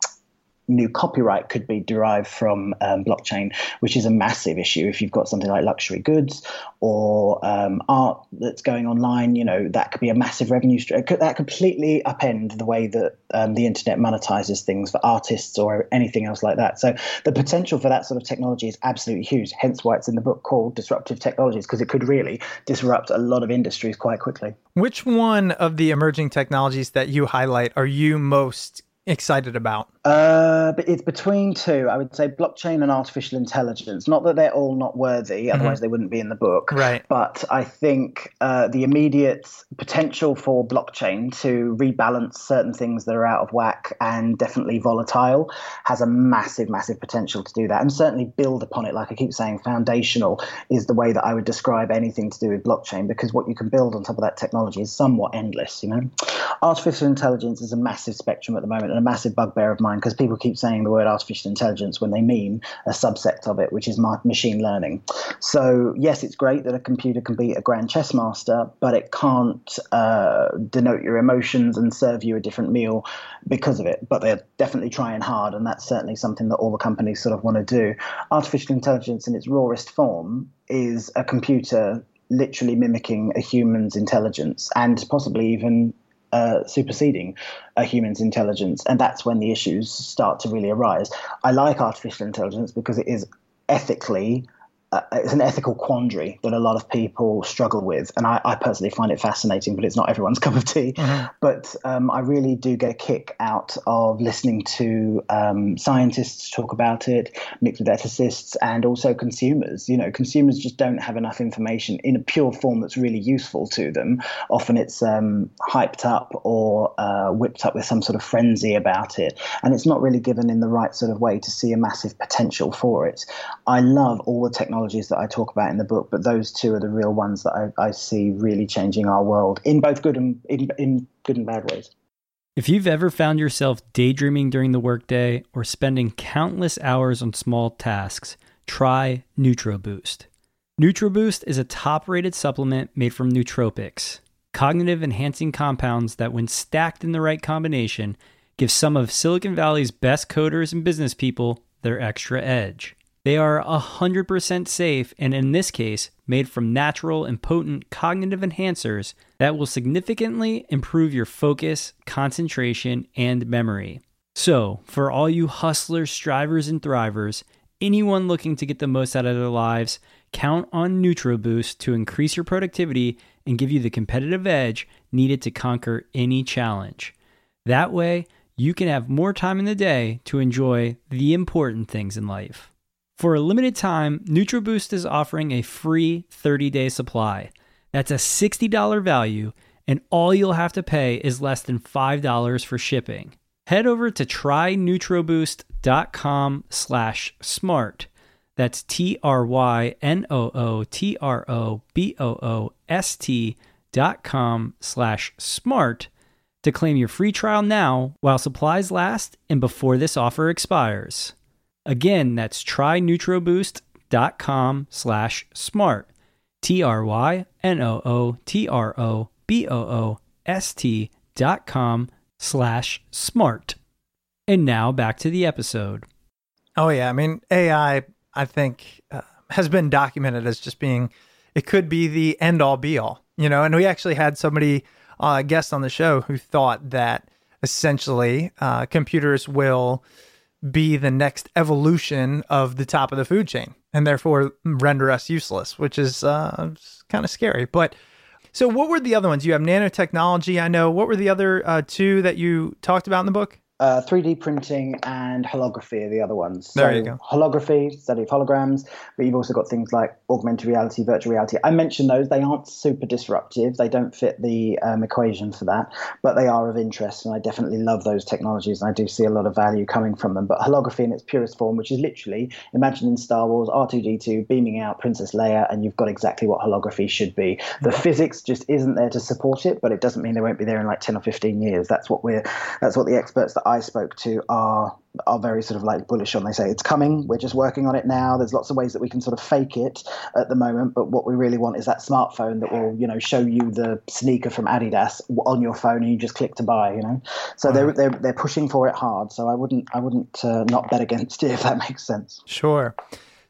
new copyright could be derived from um, blockchain, which is a massive issue. If you've got something like luxury goods or um, art that's going online, you know that could be a massive revenue stream. That completely upend the way that um, the internet monetizes things for artists or anything else like that. So the potential for that sort of technology is absolutely huge. Hence why it's in the book called Disruptive Technologies, because it could really disrupt a lot of industries quite quickly. Which one of the emerging technologies that you highlight are you most excited about? Uh, but it's between two. I would say blockchain and artificial intelligence. Not that they're all not worthy, otherwise they wouldn't be in the book. Right. But I think uh, the immediate potential for blockchain to rebalance certain things that are out of whack and definitely volatile has a massive, massive potential to do that, and certainly build upon it. Like I keep saying, foundational is the way that I would describe anything to do with blockchain because what you can build on top of that technology is somewhat endless. You know, artificial intelligence is a massive spectrum at the moment and a massive bugbear of mine because people keep saying the word artificial intelligence when they mean a subset of it, which is ma- machine learning. So, yes, it's great that a computer can be a grand chess master, but it can't uh, denote your emotions and serve you a different meal because of it. But they're definitely trying hard, and that's certainly something that all the companies sort of want to do. Artificial intelligence in its rawest form is a computer literally mimicking a human's intelligence and possibly even uh, superseding a human's intelligence. And that's when the issues start to really arise. I like artificial intelligence because it is ethically. Uh, it's an ethical quandary that a lot of people struggle with, and I, I personally find it fascinating. But it's not everyone's [LAUGHS] cup of tea. But um, I really do get a kick out of listening to um, scientists talk about it, mixed with ethicists, and also consumers. You know, consumers just don't have enough information in a pure form that's really useful to them. Often it's um, hyped up or uh, whipped up with some sort of frenzy about it, and it's not really given in the right sort of way to see a massive potential for it. I love all the technologies that I talk about in the book, but those two are the real ones that I, I see really changing our world in both good and in, in good and bad ways. If you've ever found yourself daydreaming during the workday or spending countless hours on small tasks, try NootroBoost. NootroBoost is a top-rated supplement made from nootropics, cognitive enhancing compounds that when stacked in the right combination give some of Silicon Valley's best coders and business people their extra edge. They are 100% safe and, in this case, made from natural and potent cognitive enhancers that will significantly improve your focus, concentration, and memory. So, for all you hustlers, strivers, and thrivers, anyone looking to get the most out of their lives, count on NootroBoost to increase your productivity and give you the competitive edge needed to conquer any challenge. That way, you can have more time in the day to enjoy the important things in life. For a limited time, NootroBoost is offering a free 30-day supply. That's a $60 value, and all you'll have to pay is less than $5 for shipping. Head over to trynootroboost.com slash smart. That's T-R-Y-N-O-O-T-R-O-B-O-O-S-T dot com slash smart to claim your free trial now while supplies last and before this offer expires. Again, that's trynootroboost.com slash smart. T-R-Y-N-O-O-T-R-O-B-O-O-S-T dot com slash smart. And now back to the episode. Oh yeah, I mean AI. I think uh, has been documented as just being it could be the end all be all. You know, and we actually had somebody uh, guest on the show who thought that essentially uh, computers will be the next evolution of the top of the food chain and therefore render us useless, which is uh, kind of scary. But so, what were the other ones? You have nanotechnology. I know. What were the other uh, two that you talked about in the book? Uh, 3D printing and holography are the other ones. There you go. Holography, study of holograms, but you've also got things like augmented reality, virtual reality. I mentioned those. They aren't super disruptive. They don't fit the um, equation for that, but they are of interest, and I definitely love those technologies, and I do see a lot of value coming from them. But holography in its purest form, which is literally imagine in Star Wars R2D2 beaming out Princess Leia, and you've got exactly what holography should be. The physics just isn't there to support it, but it doesn't mean they won't be there in like 10 or 15 years. That's what we're that's what the experts that I spoke to are are very sort of like bullish on. They say it's coming. We're just working on it now. There's lots of ways that we can sort of fake it at the moment, but what we really want is that smartphone that will, you know, show you the sneaker from Adidas on your phone and you just click to buy. You know, so they're they're they're pushing for it hard. So I wouldn't I wouldn't uh, not bet against [LAUGHS] it if that makes sense. Sure.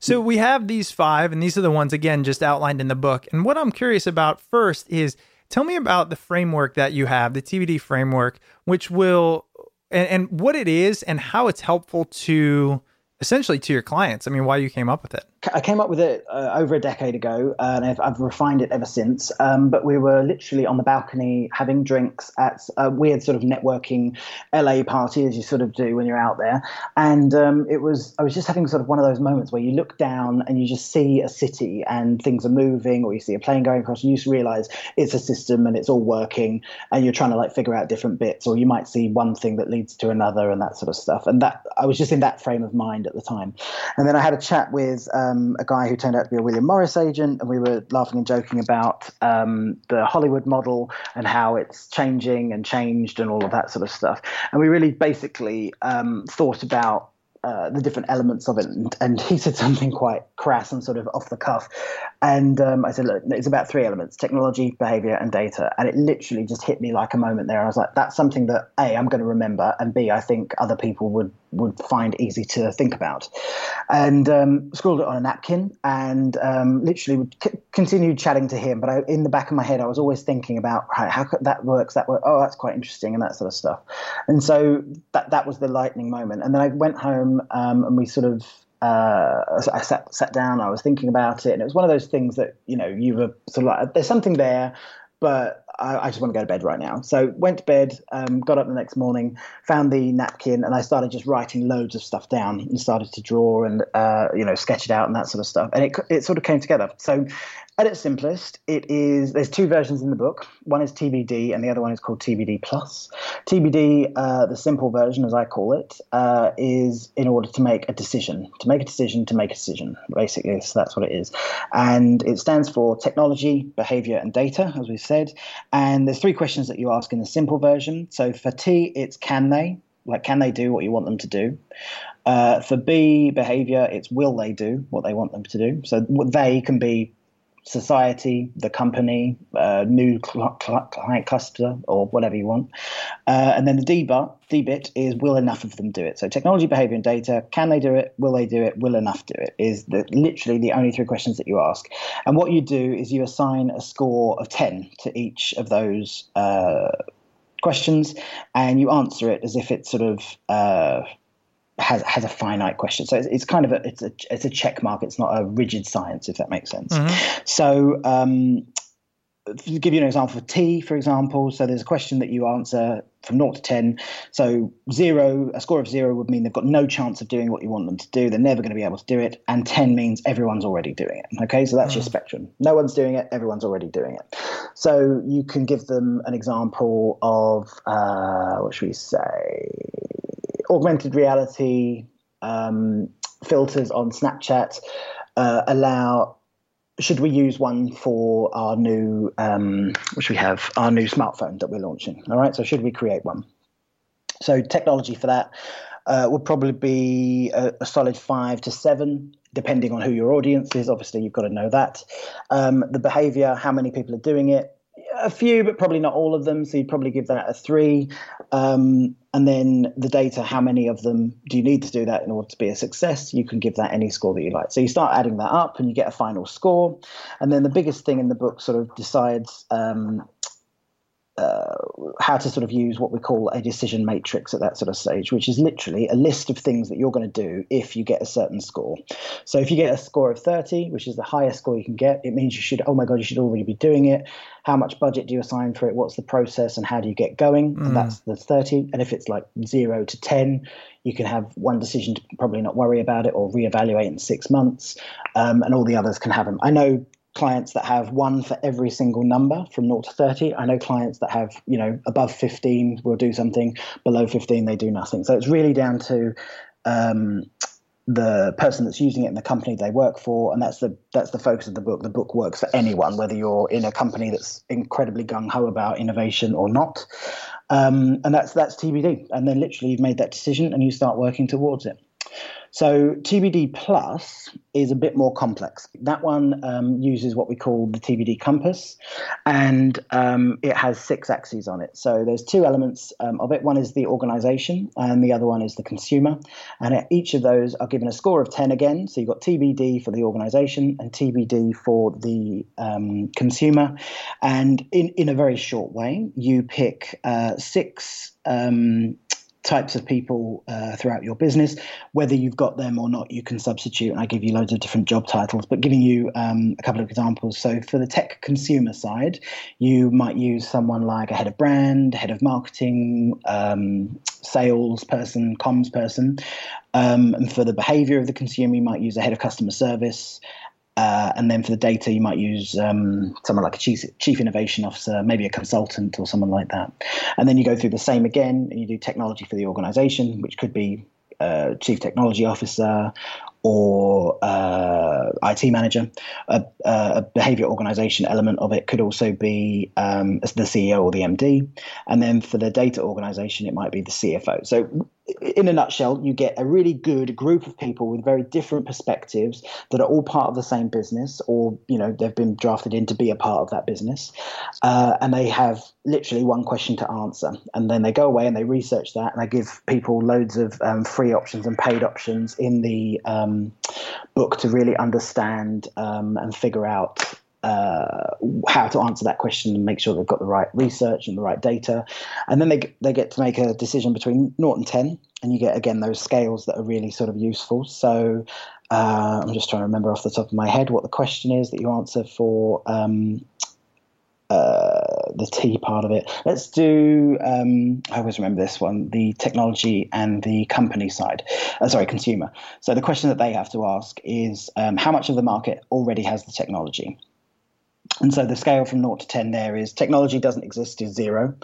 So we have these five, and these are the ones again just outlined in the book. And what I'm curious about first is tell me about the framework that you have, the TBD framework, which will and, and what it is and how it's helpful to essentially to your clients. I mean, why you came up with it. I came up with it uh, over a decade ago, and I've, I've, refined it ever since. Um, but we were literally on the balcony having drinks at a weird sort of networking LA party, as you sort of do when you're out there. And um, it was, I was just having sort of one of those moments where you look down and you just see a city and things are moving, or you see a plane going across, and you just realize it's a system and it's all working, and you're trying to like figure out different bits, or you might see one thing that leads to another and that sort of stuff. And that I was just in that frame of mind at the time. And then I had a chat with. Um, um, a guy who turned out to be a William Morris agent, and we were laughing and joking about um, the Hollywood model and how it's changing and changed and all of that sort of stuff. And we really basically um, thought about uh, the different elements of it. And, and, he said something quite crass and sort of off the cuff. And um, I said, look, it's about three elements technology, behavior, and data. And it literally just hit me like a moment there. I was like, that's something that A, I'm going to remember, and B, I think other people would would find easy to think about. And um, scrawled it on a napkin and um, literally c- continued chatting to him. But I, in the back of my head, I was always thinking about right, how that works, that work. Oh, that's quite interesting, and that sort of stuff. And so that that was the lightning moment. And then I went home um, and we sort of uh, I sat sat down. I was thinking about it, and it was one of those things that you know you were sort of like, there's something there, but I, I, just want to go to bed right now. So went to bed, um, got up the next morning, found the napkin, and I started just writing loads of stuff down and started to draw and uh, you know sketch it out and that sort of stuff. And it it sort of came together. So at its simplest, it is there's two versions in the book. One is TBD, and the other one is called TBD Plus. TBD, uh, the simple version, as I call it, uh, is in order to make a decision, to make a decision, to make a decision. Basically, so that's what it is, and it stands for technology, behavior, and data, as we've said. And there's three questions that you ask in the simple version. So for T, it's can they, like can they do what you want them to do? Uh, for B, behavior, it's will they do what they want them to do? So they can be society, the company, uh, new client cluster, or whatever you want. Uh, and then the D bit is will enough of them do it? So technology, behavior, and data. Can they do it? Will they do it? Will enough do it? Is the, literally the only three questions that you ask. And what you do is you assign a score of 10 to each of those. Uh, questions and you answer it as if it's sort of uh, has has a finite question. So it's, it's, kind of a it's a it's a check mark. It's not a rigid science, if that makes sense. Mm-hmm. So um, to give you an example for T, for example, so there's a question that you answer from 0 to 10. So zero, a score of zero would mean they've got no chance of doing what you want them to do. They're never going to be able to do it. And 10 means everyone's already doing it. Okay, so that's mm. your spectrum. No one's doing it, everyone's already doing it. So you can give them an example of, uh, what should we say? Augmented reality um, filters on Snapchat uh, allow. Should we use one for our new, um, which we have, our new smartphone that we're launching? All right, so should we create one? So technology for that uh, would probably be a, a, solid five to seven, depending on who your audience is. Obviously, you've got to know that. Um, the behavior, how many people are doing it, a few, but probably not all of them. So you'd probably give that a three. Um, and then the data, how many of them do you need to do that in order to be a success? You can give that any score that you like. So you start adding that up and you get a final score. And then the biggest thing in the book sort of decides um, uh, how to sort of use what we call a decision matrix at that sort of stage, which is literally a list of things that you're going to do if you get a certain score. So if you get a score of 30, which is the highest score you can get, it means you should, oh my God, you should already be doing it. How much budget do you assign for it? What's the process and how do you get going? Mm. And that's the 30. And if it's like zero to 10, you can have one decision to probably not worry about it or reevaluate in six months, um, and all the others can have them. I know clients that have one for every single number from 0 to 30. I know clients that have, you know, above 15 will do something, below 15 they do nothing. So it's really down to um, the person that's using it in the company they work for, and that's the that's the focus of the book. The book works for anyone, whether you're in a company that's incredibly gung ho about innovation or not, um, and that's that's TBD. And then literally you've made that decision and you start working towards it. So TBD Plus is a bit more complex. That one um, uses what we call the TBD compass, and um, it has six axes on it. So there's two elements um, of it. One is the organization, and the other one is the consumer. And each of those are given a score of 10 again. So you've got TBD for the organization and TBD for the um, consumer. And in, in a very short way, you pick uh, six um, types of people uh, throughout your business. Whether you've got them or not, you can substitute. And I give you loads of different job titles, but giving you um, a couple of examples. So for the tech consumer side, you might use someone like a head of brand, head of marketing, um, sales person, comms person. Um, and for the behavior of the consumer, you might use a head of customer service, uh, and then for the data, you might use um, someone like a chief, chief innovation officer, maybe a consultant or someone like that. And then you go through the same again, and you do technology for the organization, which could be uh, chief technology officer or uh, IT manager. A, a, behavior organization element of it could also be um, the CEO or the MD. And then for the data organization, it might be the CFO. So in a nutshell, you get a really good group of people with very different perspectives that are all part of the same business, or you know they've been drafted in to be a part of that business, uh, and they have literally one question to answer, and then they go away and they research that, and they give people loads of um, free options and paid options in the um, book to really understand um, and figure out uh, how to answer that question and make sure they've got the right research and the right data. And then they, they get to make a decision between 0 and 10. And you get, again, those scales that are really sort of useful. So uh, I'm just trying to remember off the top of my head what the question is that you answer for um, uh, the T part of it. Let's do, um, I always remember this one, the technology and the company side, uh, sorry, consumer. So the question that they have to ask is um, how much of the market already has the technology? And so the scale from 0 to 10 there is technology doesn't exist is zero.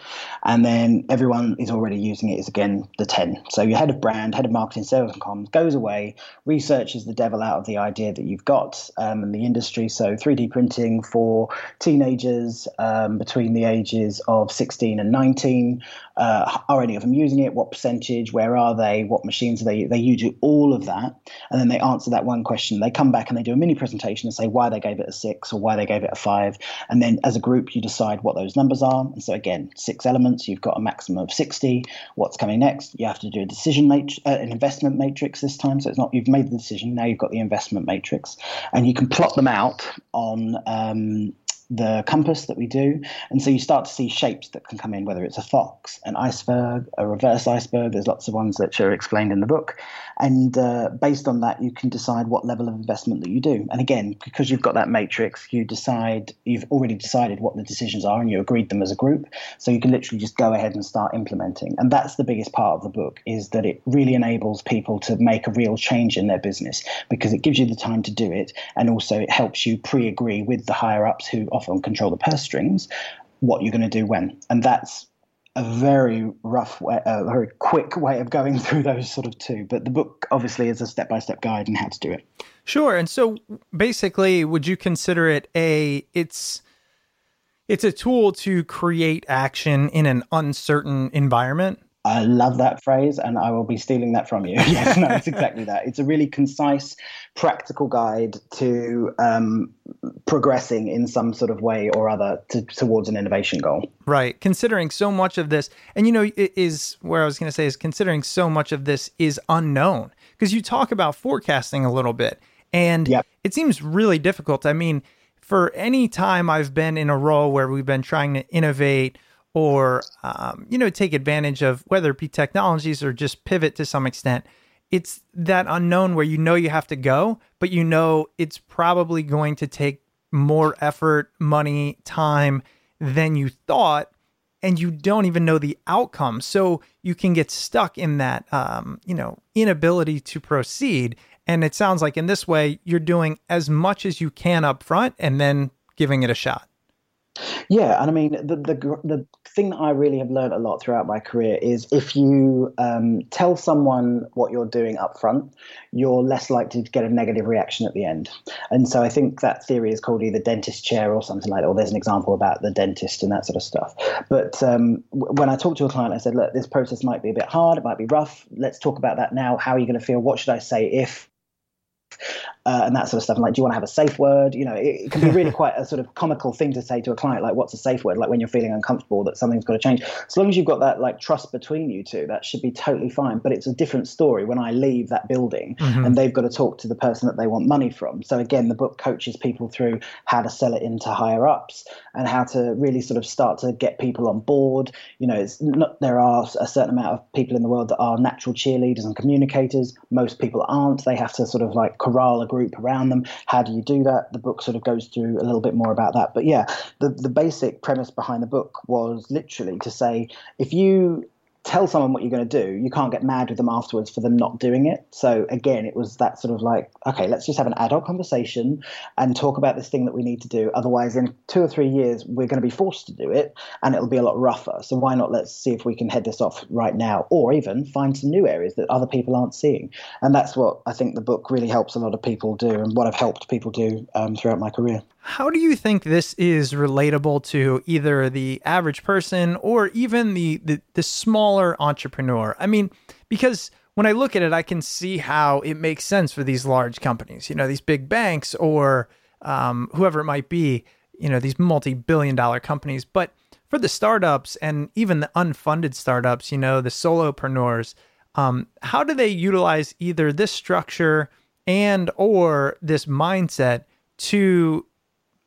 And then everyone is already using it is again the 10. So your head of brand, head of marketing, sales and comms goes away, researches the devil out of the idea that you've got um, in the industry. So 3D printing for teenagers um, between the ages of 16 and 19. Uh, are any of them using it? What percentage? Where are they? What machines are they? They you do all of that. And then they answer that one question. They come back and they do a mini presentation and say why they gave it a six or why they gave it a five five. And then as a group, you decide what those numbers are. And so again, six elements, you've got a maximum of 60. What's coming next? You have to do a decision matrix, uh, an investment matrix this time. So it's not, you've made the decision, now you've got the investment matrix. And you can plot them out on, um, the compass that we do. And so you start to see shapes that can come in, whether it's a fox, an iceberg, a reverse iceberg. There's lots of ones that are explained in the book. And uh, based on that, you can decide what level of investment that you do. And again, because you've got that matrix, you decide, you've already decided what the decisions are and you agreed them as a group. So you can literally just go ahead and start implementing. And that's the biggest part of the book is that it really enables people to make a real change in their business because it gives you the time to do it. And also it helps you pre agree with the higher ups who often control the purse strings what you're going to do when. And that's a very rough way, a very quick way of going [LAUGHS] through those sort of two. But the book obviously is a step by step guide on how to do it. Sure. And so basically, would you consider it a it's it's a tool to create action in an uncertain environment? I love that phrase, and I will be stealing that from you. [LAUGHS] yes, no, it's [LAUGHS] exactly that. It's a really concise, practical guide to um, progressing in some sort of way or other to, towards an innovation goal. Right. Considering so much of this, and you know, it is where I was going to say is considering so much of this is unknown because you talk about forecasting a little bit, and yep. it seems really difficult. I mean, for any time I've been in a role where we've been trying to innovate or um, you know take advantage of whether it be technologies or just pivot to some extent it's that unknown where you know you have to go but you know it's probably going to take more effort money time than you thought and you don't even know the outcome. So you can get stuck in that um, you know inability to proceed. And it sounds like in this way you're doing as much as you can up front and then giving it a shot yeah, and I mean the the the thing that I really have learned a lot throughout my career is if you um, tell someone what you're doing up front, you're less likely to get a negative reaction at the end. And so I think that theory is called either dentist chair or something like that. Or there's an example about the dentist and that sort of stuff. But um, when I talked to a client, I said, look, this process might be a bit hard. It might be rough. Let's talk about that now. How are you going to feel? What should I say if? Uh, and that sort of stuff. And like, do you want to have a safe word? You know, it, it can be really [LAUGHS] quite a sort of comical thing to say to a client, like, what's a safe word? Like when you're feeling uncomfortable that something's got to change. As long as you've got that like trust between you two, that should be totally fine. But it's a different story when I leave that building mm-hmm. and they've got to talk to the person that they want money from. So again, the book coaches people through how to sell it into higher ups and how to really sort of start to get people on board. You know, it's not, there are a certain amount of people in the world that are natural cheerleaders and communicators. Most people aren't. They have to sort of like corral a group around them. How do you do that? The book sort of goes through a little bit more about that. But yeah, the, the basic premise behind the book was literally to say if you tell someone what you're going to do, you can't get mad with them afterwards for them not doing it. So again, it was that sort of like, okay, let's just have an adult conversation and talk about this thing that we need to do. Otherwise, in two or three years, we're going to be forced to do it, and it'll be a lot rougher. So why not let's see if we can head this off right now, or even find some new areas that other people aren't seeing. And that's what I think the book really helps a lot of people do, and what I've helped people do um, throughout my career. How do you think this is relatable to either the average person or even the, the, the smaller entrepreneur? I mean, because when I look at it, I can see how it makes sense for these large companies, you know, these big banks or um, whoever it might be, you know, these multi billion dollar companies. But for the startups and even the unfunded startups, you know, the solopreneurs, um, how do they utilize either this structure and or this mindset to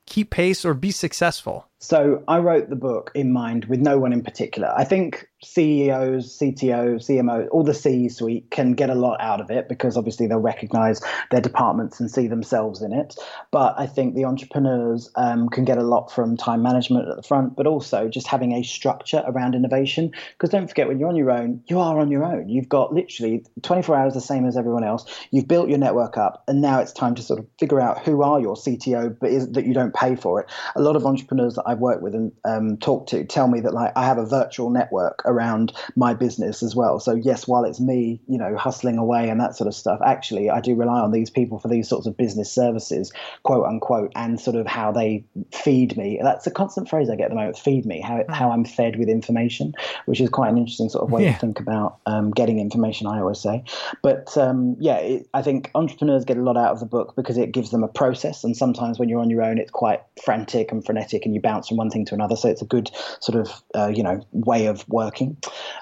keep pace or be successful? So I wrote the book in mind with no one in particular. I think CEOs, CTO, CMO, all the C suite can get a lot out of it because obviously they'll recognize their departments and see themselves in it. But I think the entrepreneurs um, can get a lot from time management at the front, but also just having a structure around innovation. Because don't forget, when you're on your own, you are on your own. You've got literally 24 hours the same as everyone else. You've built your network up, and now it's time to sort of figure out who are your CTO, but is that you don't pay for it. A lot of entrepreneurs that I've worked with and um, talked to tell me that like I have a virtual network around my business as well. So yes, while it's me, you know, hustling away and that sort of stuff, actually I do rely on these people for these sorts of business services, quote unquote, and sort of how they feed me. That's a constant phrase I get at the moment: feed me. How hmm. how I'm fed with information, which is quite an interesting sort of way yeah. to think about um, getting information. I always say, but um, yeah, it, I think entrepreneurs get a lot out of the book because it gives them a process, and sometimes when you're on your own, it's quite frantic and frenetic, and you bounce from one thing thing to another. So it's a good sort of uh, you know way of working.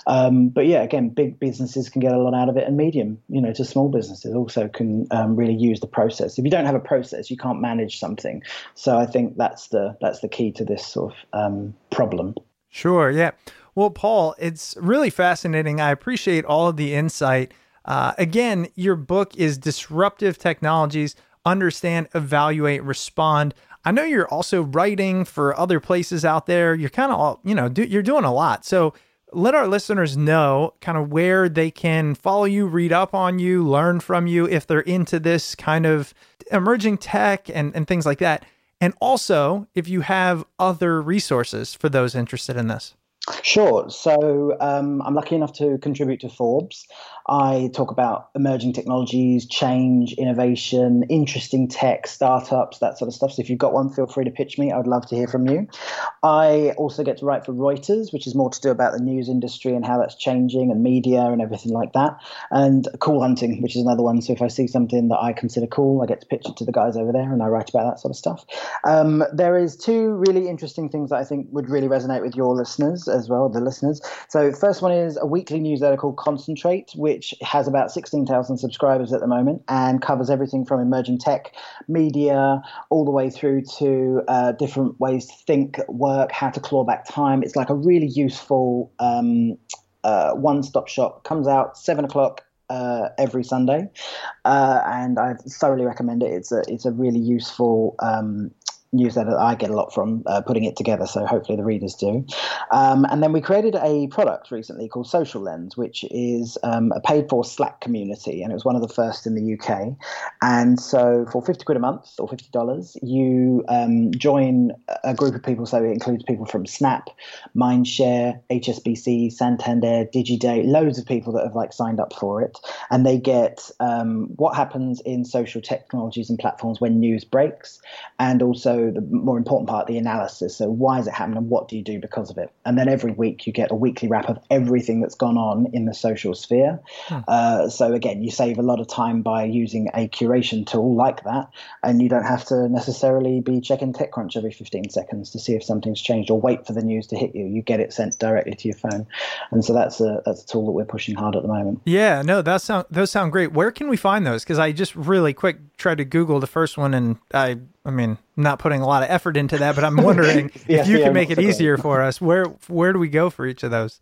Um, but yeah, again, big businesses can get a lot out of it, and medium, you know, to small businesses also can um, really use the process. If you don't have a process, you can't manage something. So I think that's the that's the key to this sort of um, problem. Sure. Yeah. Well, Paul, it's really fascinating. I appreciate all of the insight. Uh, again, your book is Disruptive Technologies Understand, Evaluate, Respond. I know you're also writing for other places out there. You're kind of all, you know, do, you're doing a lot. So let our listeners know kind of where they can follow you, read up on you, learn from you if they're into this kind of emerging tech and, and things like that. And also, if you have other resources for those interested in this. Sure. So um, I'm lucky enough to contribute to Forbes. I talk about emerging technologies, change, innovation, interesting tech, startups, that sort of stuff. So if you've got one, feel free to pitch me. I would love to hear from you. I also get to write for Reuters, which is more to do about the news industry and how that's changing and media and everything like that. And Cool Hunting, which is another one. So if I see something that I consider cool, I get to pitch it to the guys over there and I write about that sort of stuff. Um, there is two really interesting things that I think would really resonate with your listeners. as well, the listeners. So, first one is a weekly newsletter called Concentrate, which has about 16,000 subscribers at the moment and covers everything from emerging tech, media, all the way through to uh, different ways to think, work, how to claw back time. It's like a really useful um, uh, one stop shop. Comes out seven o'clock uh, every Sunday, uh, and I thoroughly recommend it. It's a it's a really useful um, newsletter that I get a lot from uh, putting it together. So hopefully the readers do. Um, and then we created a product recently called Social Lens, which is um, a paid for Slack community, and it was one of the first in the UK. And so for fifty quid a month or fifty dollars, you um, join a group of people. So it includes people from Snap, Mindshare, HSBC, Santander, DigiDay, loads of people that have like signed up for it, and they get um, what happens in social technologies and platforms when news breaks, and also the more important part, the analysis. So why has it happened and what do you do because of it? And then every week you get a weekly wrap of everything that's gone on in the social sphere. Hmm. Uh, so again, you save a lot of time by using a curation tool like that, and you don't have to necessarily be checking TechCrunch every 15 seconds to see if something's changed or wait for the news to hit you. You get it sent directly to your phone, and so that's a that's a tool that we're pushing hard at the moment. Yeah, no, that sound those sound great. Where can we find those? Because I just really quick tried to Google the first one, and I I mean, I'm not putting a lot of effort into that, but I'm wondering [LAUGHS] yeah, if you yeah, can make it easier for us. Where where do we go for each of those?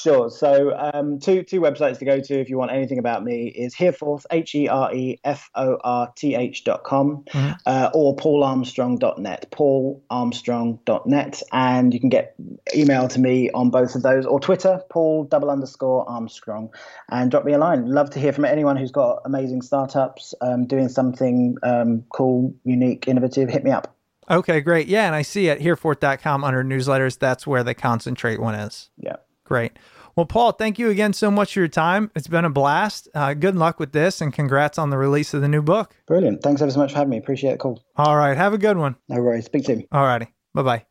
Sure. So um, two two websites to go to if you want anything about me is hereforth h e r e f o r t h dot com mm-hmm. uh, or paularmstrong.net paularmstrong.net and you can get email to me on both of those or Twitter Paul double underscore Armstrong and drop me a line. Love to hear from anyone who's got amazing startups um, doing something um, cool, unique, innovative. Hit me up. Okay, great. Yeah, and I see at hereforth.com under newsletters, that's where the concentrate one is. Yeah. Great. Well, Paul, thank you again so much for your time. It's been a blast. Uh, good luck with this and congrats on the release of the new book. Brilliant. Thanks ever so much for having me. Appreciate it. Cool. All right. Have a good one. No worries. Speak soon. All righty. Bye bye.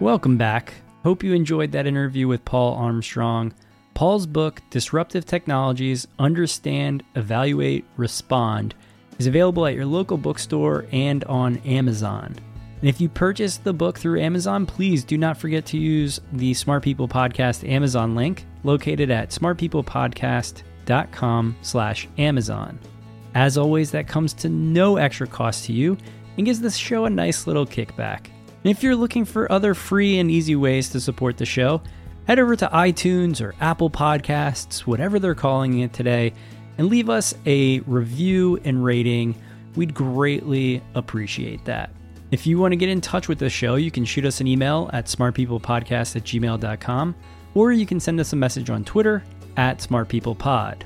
Welcome back. Hope you enjoyed that interview with Paul Armstrong. Paul's book, Disruptive Technologies Understand, Evaluate, Respond, is available at your local bookstore and on Amazon. And if you purchase the book through Amazon, please do not forget to use the Smart People Podcast Amazon link located at smartpeoplepodcast.com slash Amazon. As always, that comes to no extra cost to you and gives this show a nice little kickback. And if you're looking for other free and easy ways to support the show, head over to iTunes or Apple Podcasts, whatever they're calling it today, and leave us a review and rating. We'd greatly appreciate that. If you want to get in touch with the show, you can shoot us an email at smartpeoplepodcast at gmail.com, or you can send us a message on Twitter at smartpeoplepod.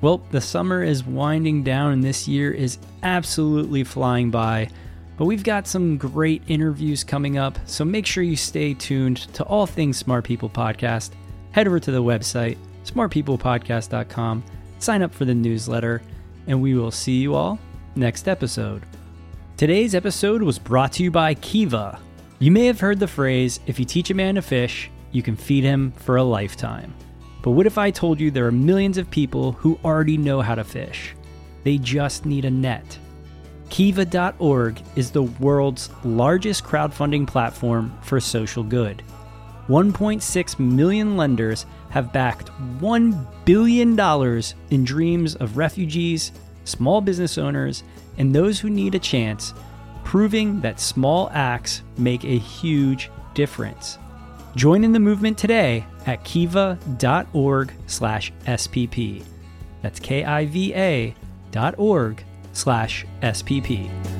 Well, the summer is winding down and this year is absolutely flying by, but we've got some great interviews coming up, so make sure you stay tuned to all things Smart People Podcast. Head over to the website, smartpeoplepodcast.com, sign up for the newsletter, and we will see you all next episode. Today's episode was brought to you by Kiva. You may have heard the phrase if you teach a man to fish, you can feed him for a lifetime. But what if I told you there are millions of people who already know how to fish? They just need a net. Kiva.org is the world's largest crowdfunding platform for social good. 1.6 million lenders have backed $1 billion in dreams of refugees, small business owners, and those who need a chance, proving that small acts make a huge difference. Join in the movement today at kiva.org slash SPP. That's K-I-V-A dot org slash SPP.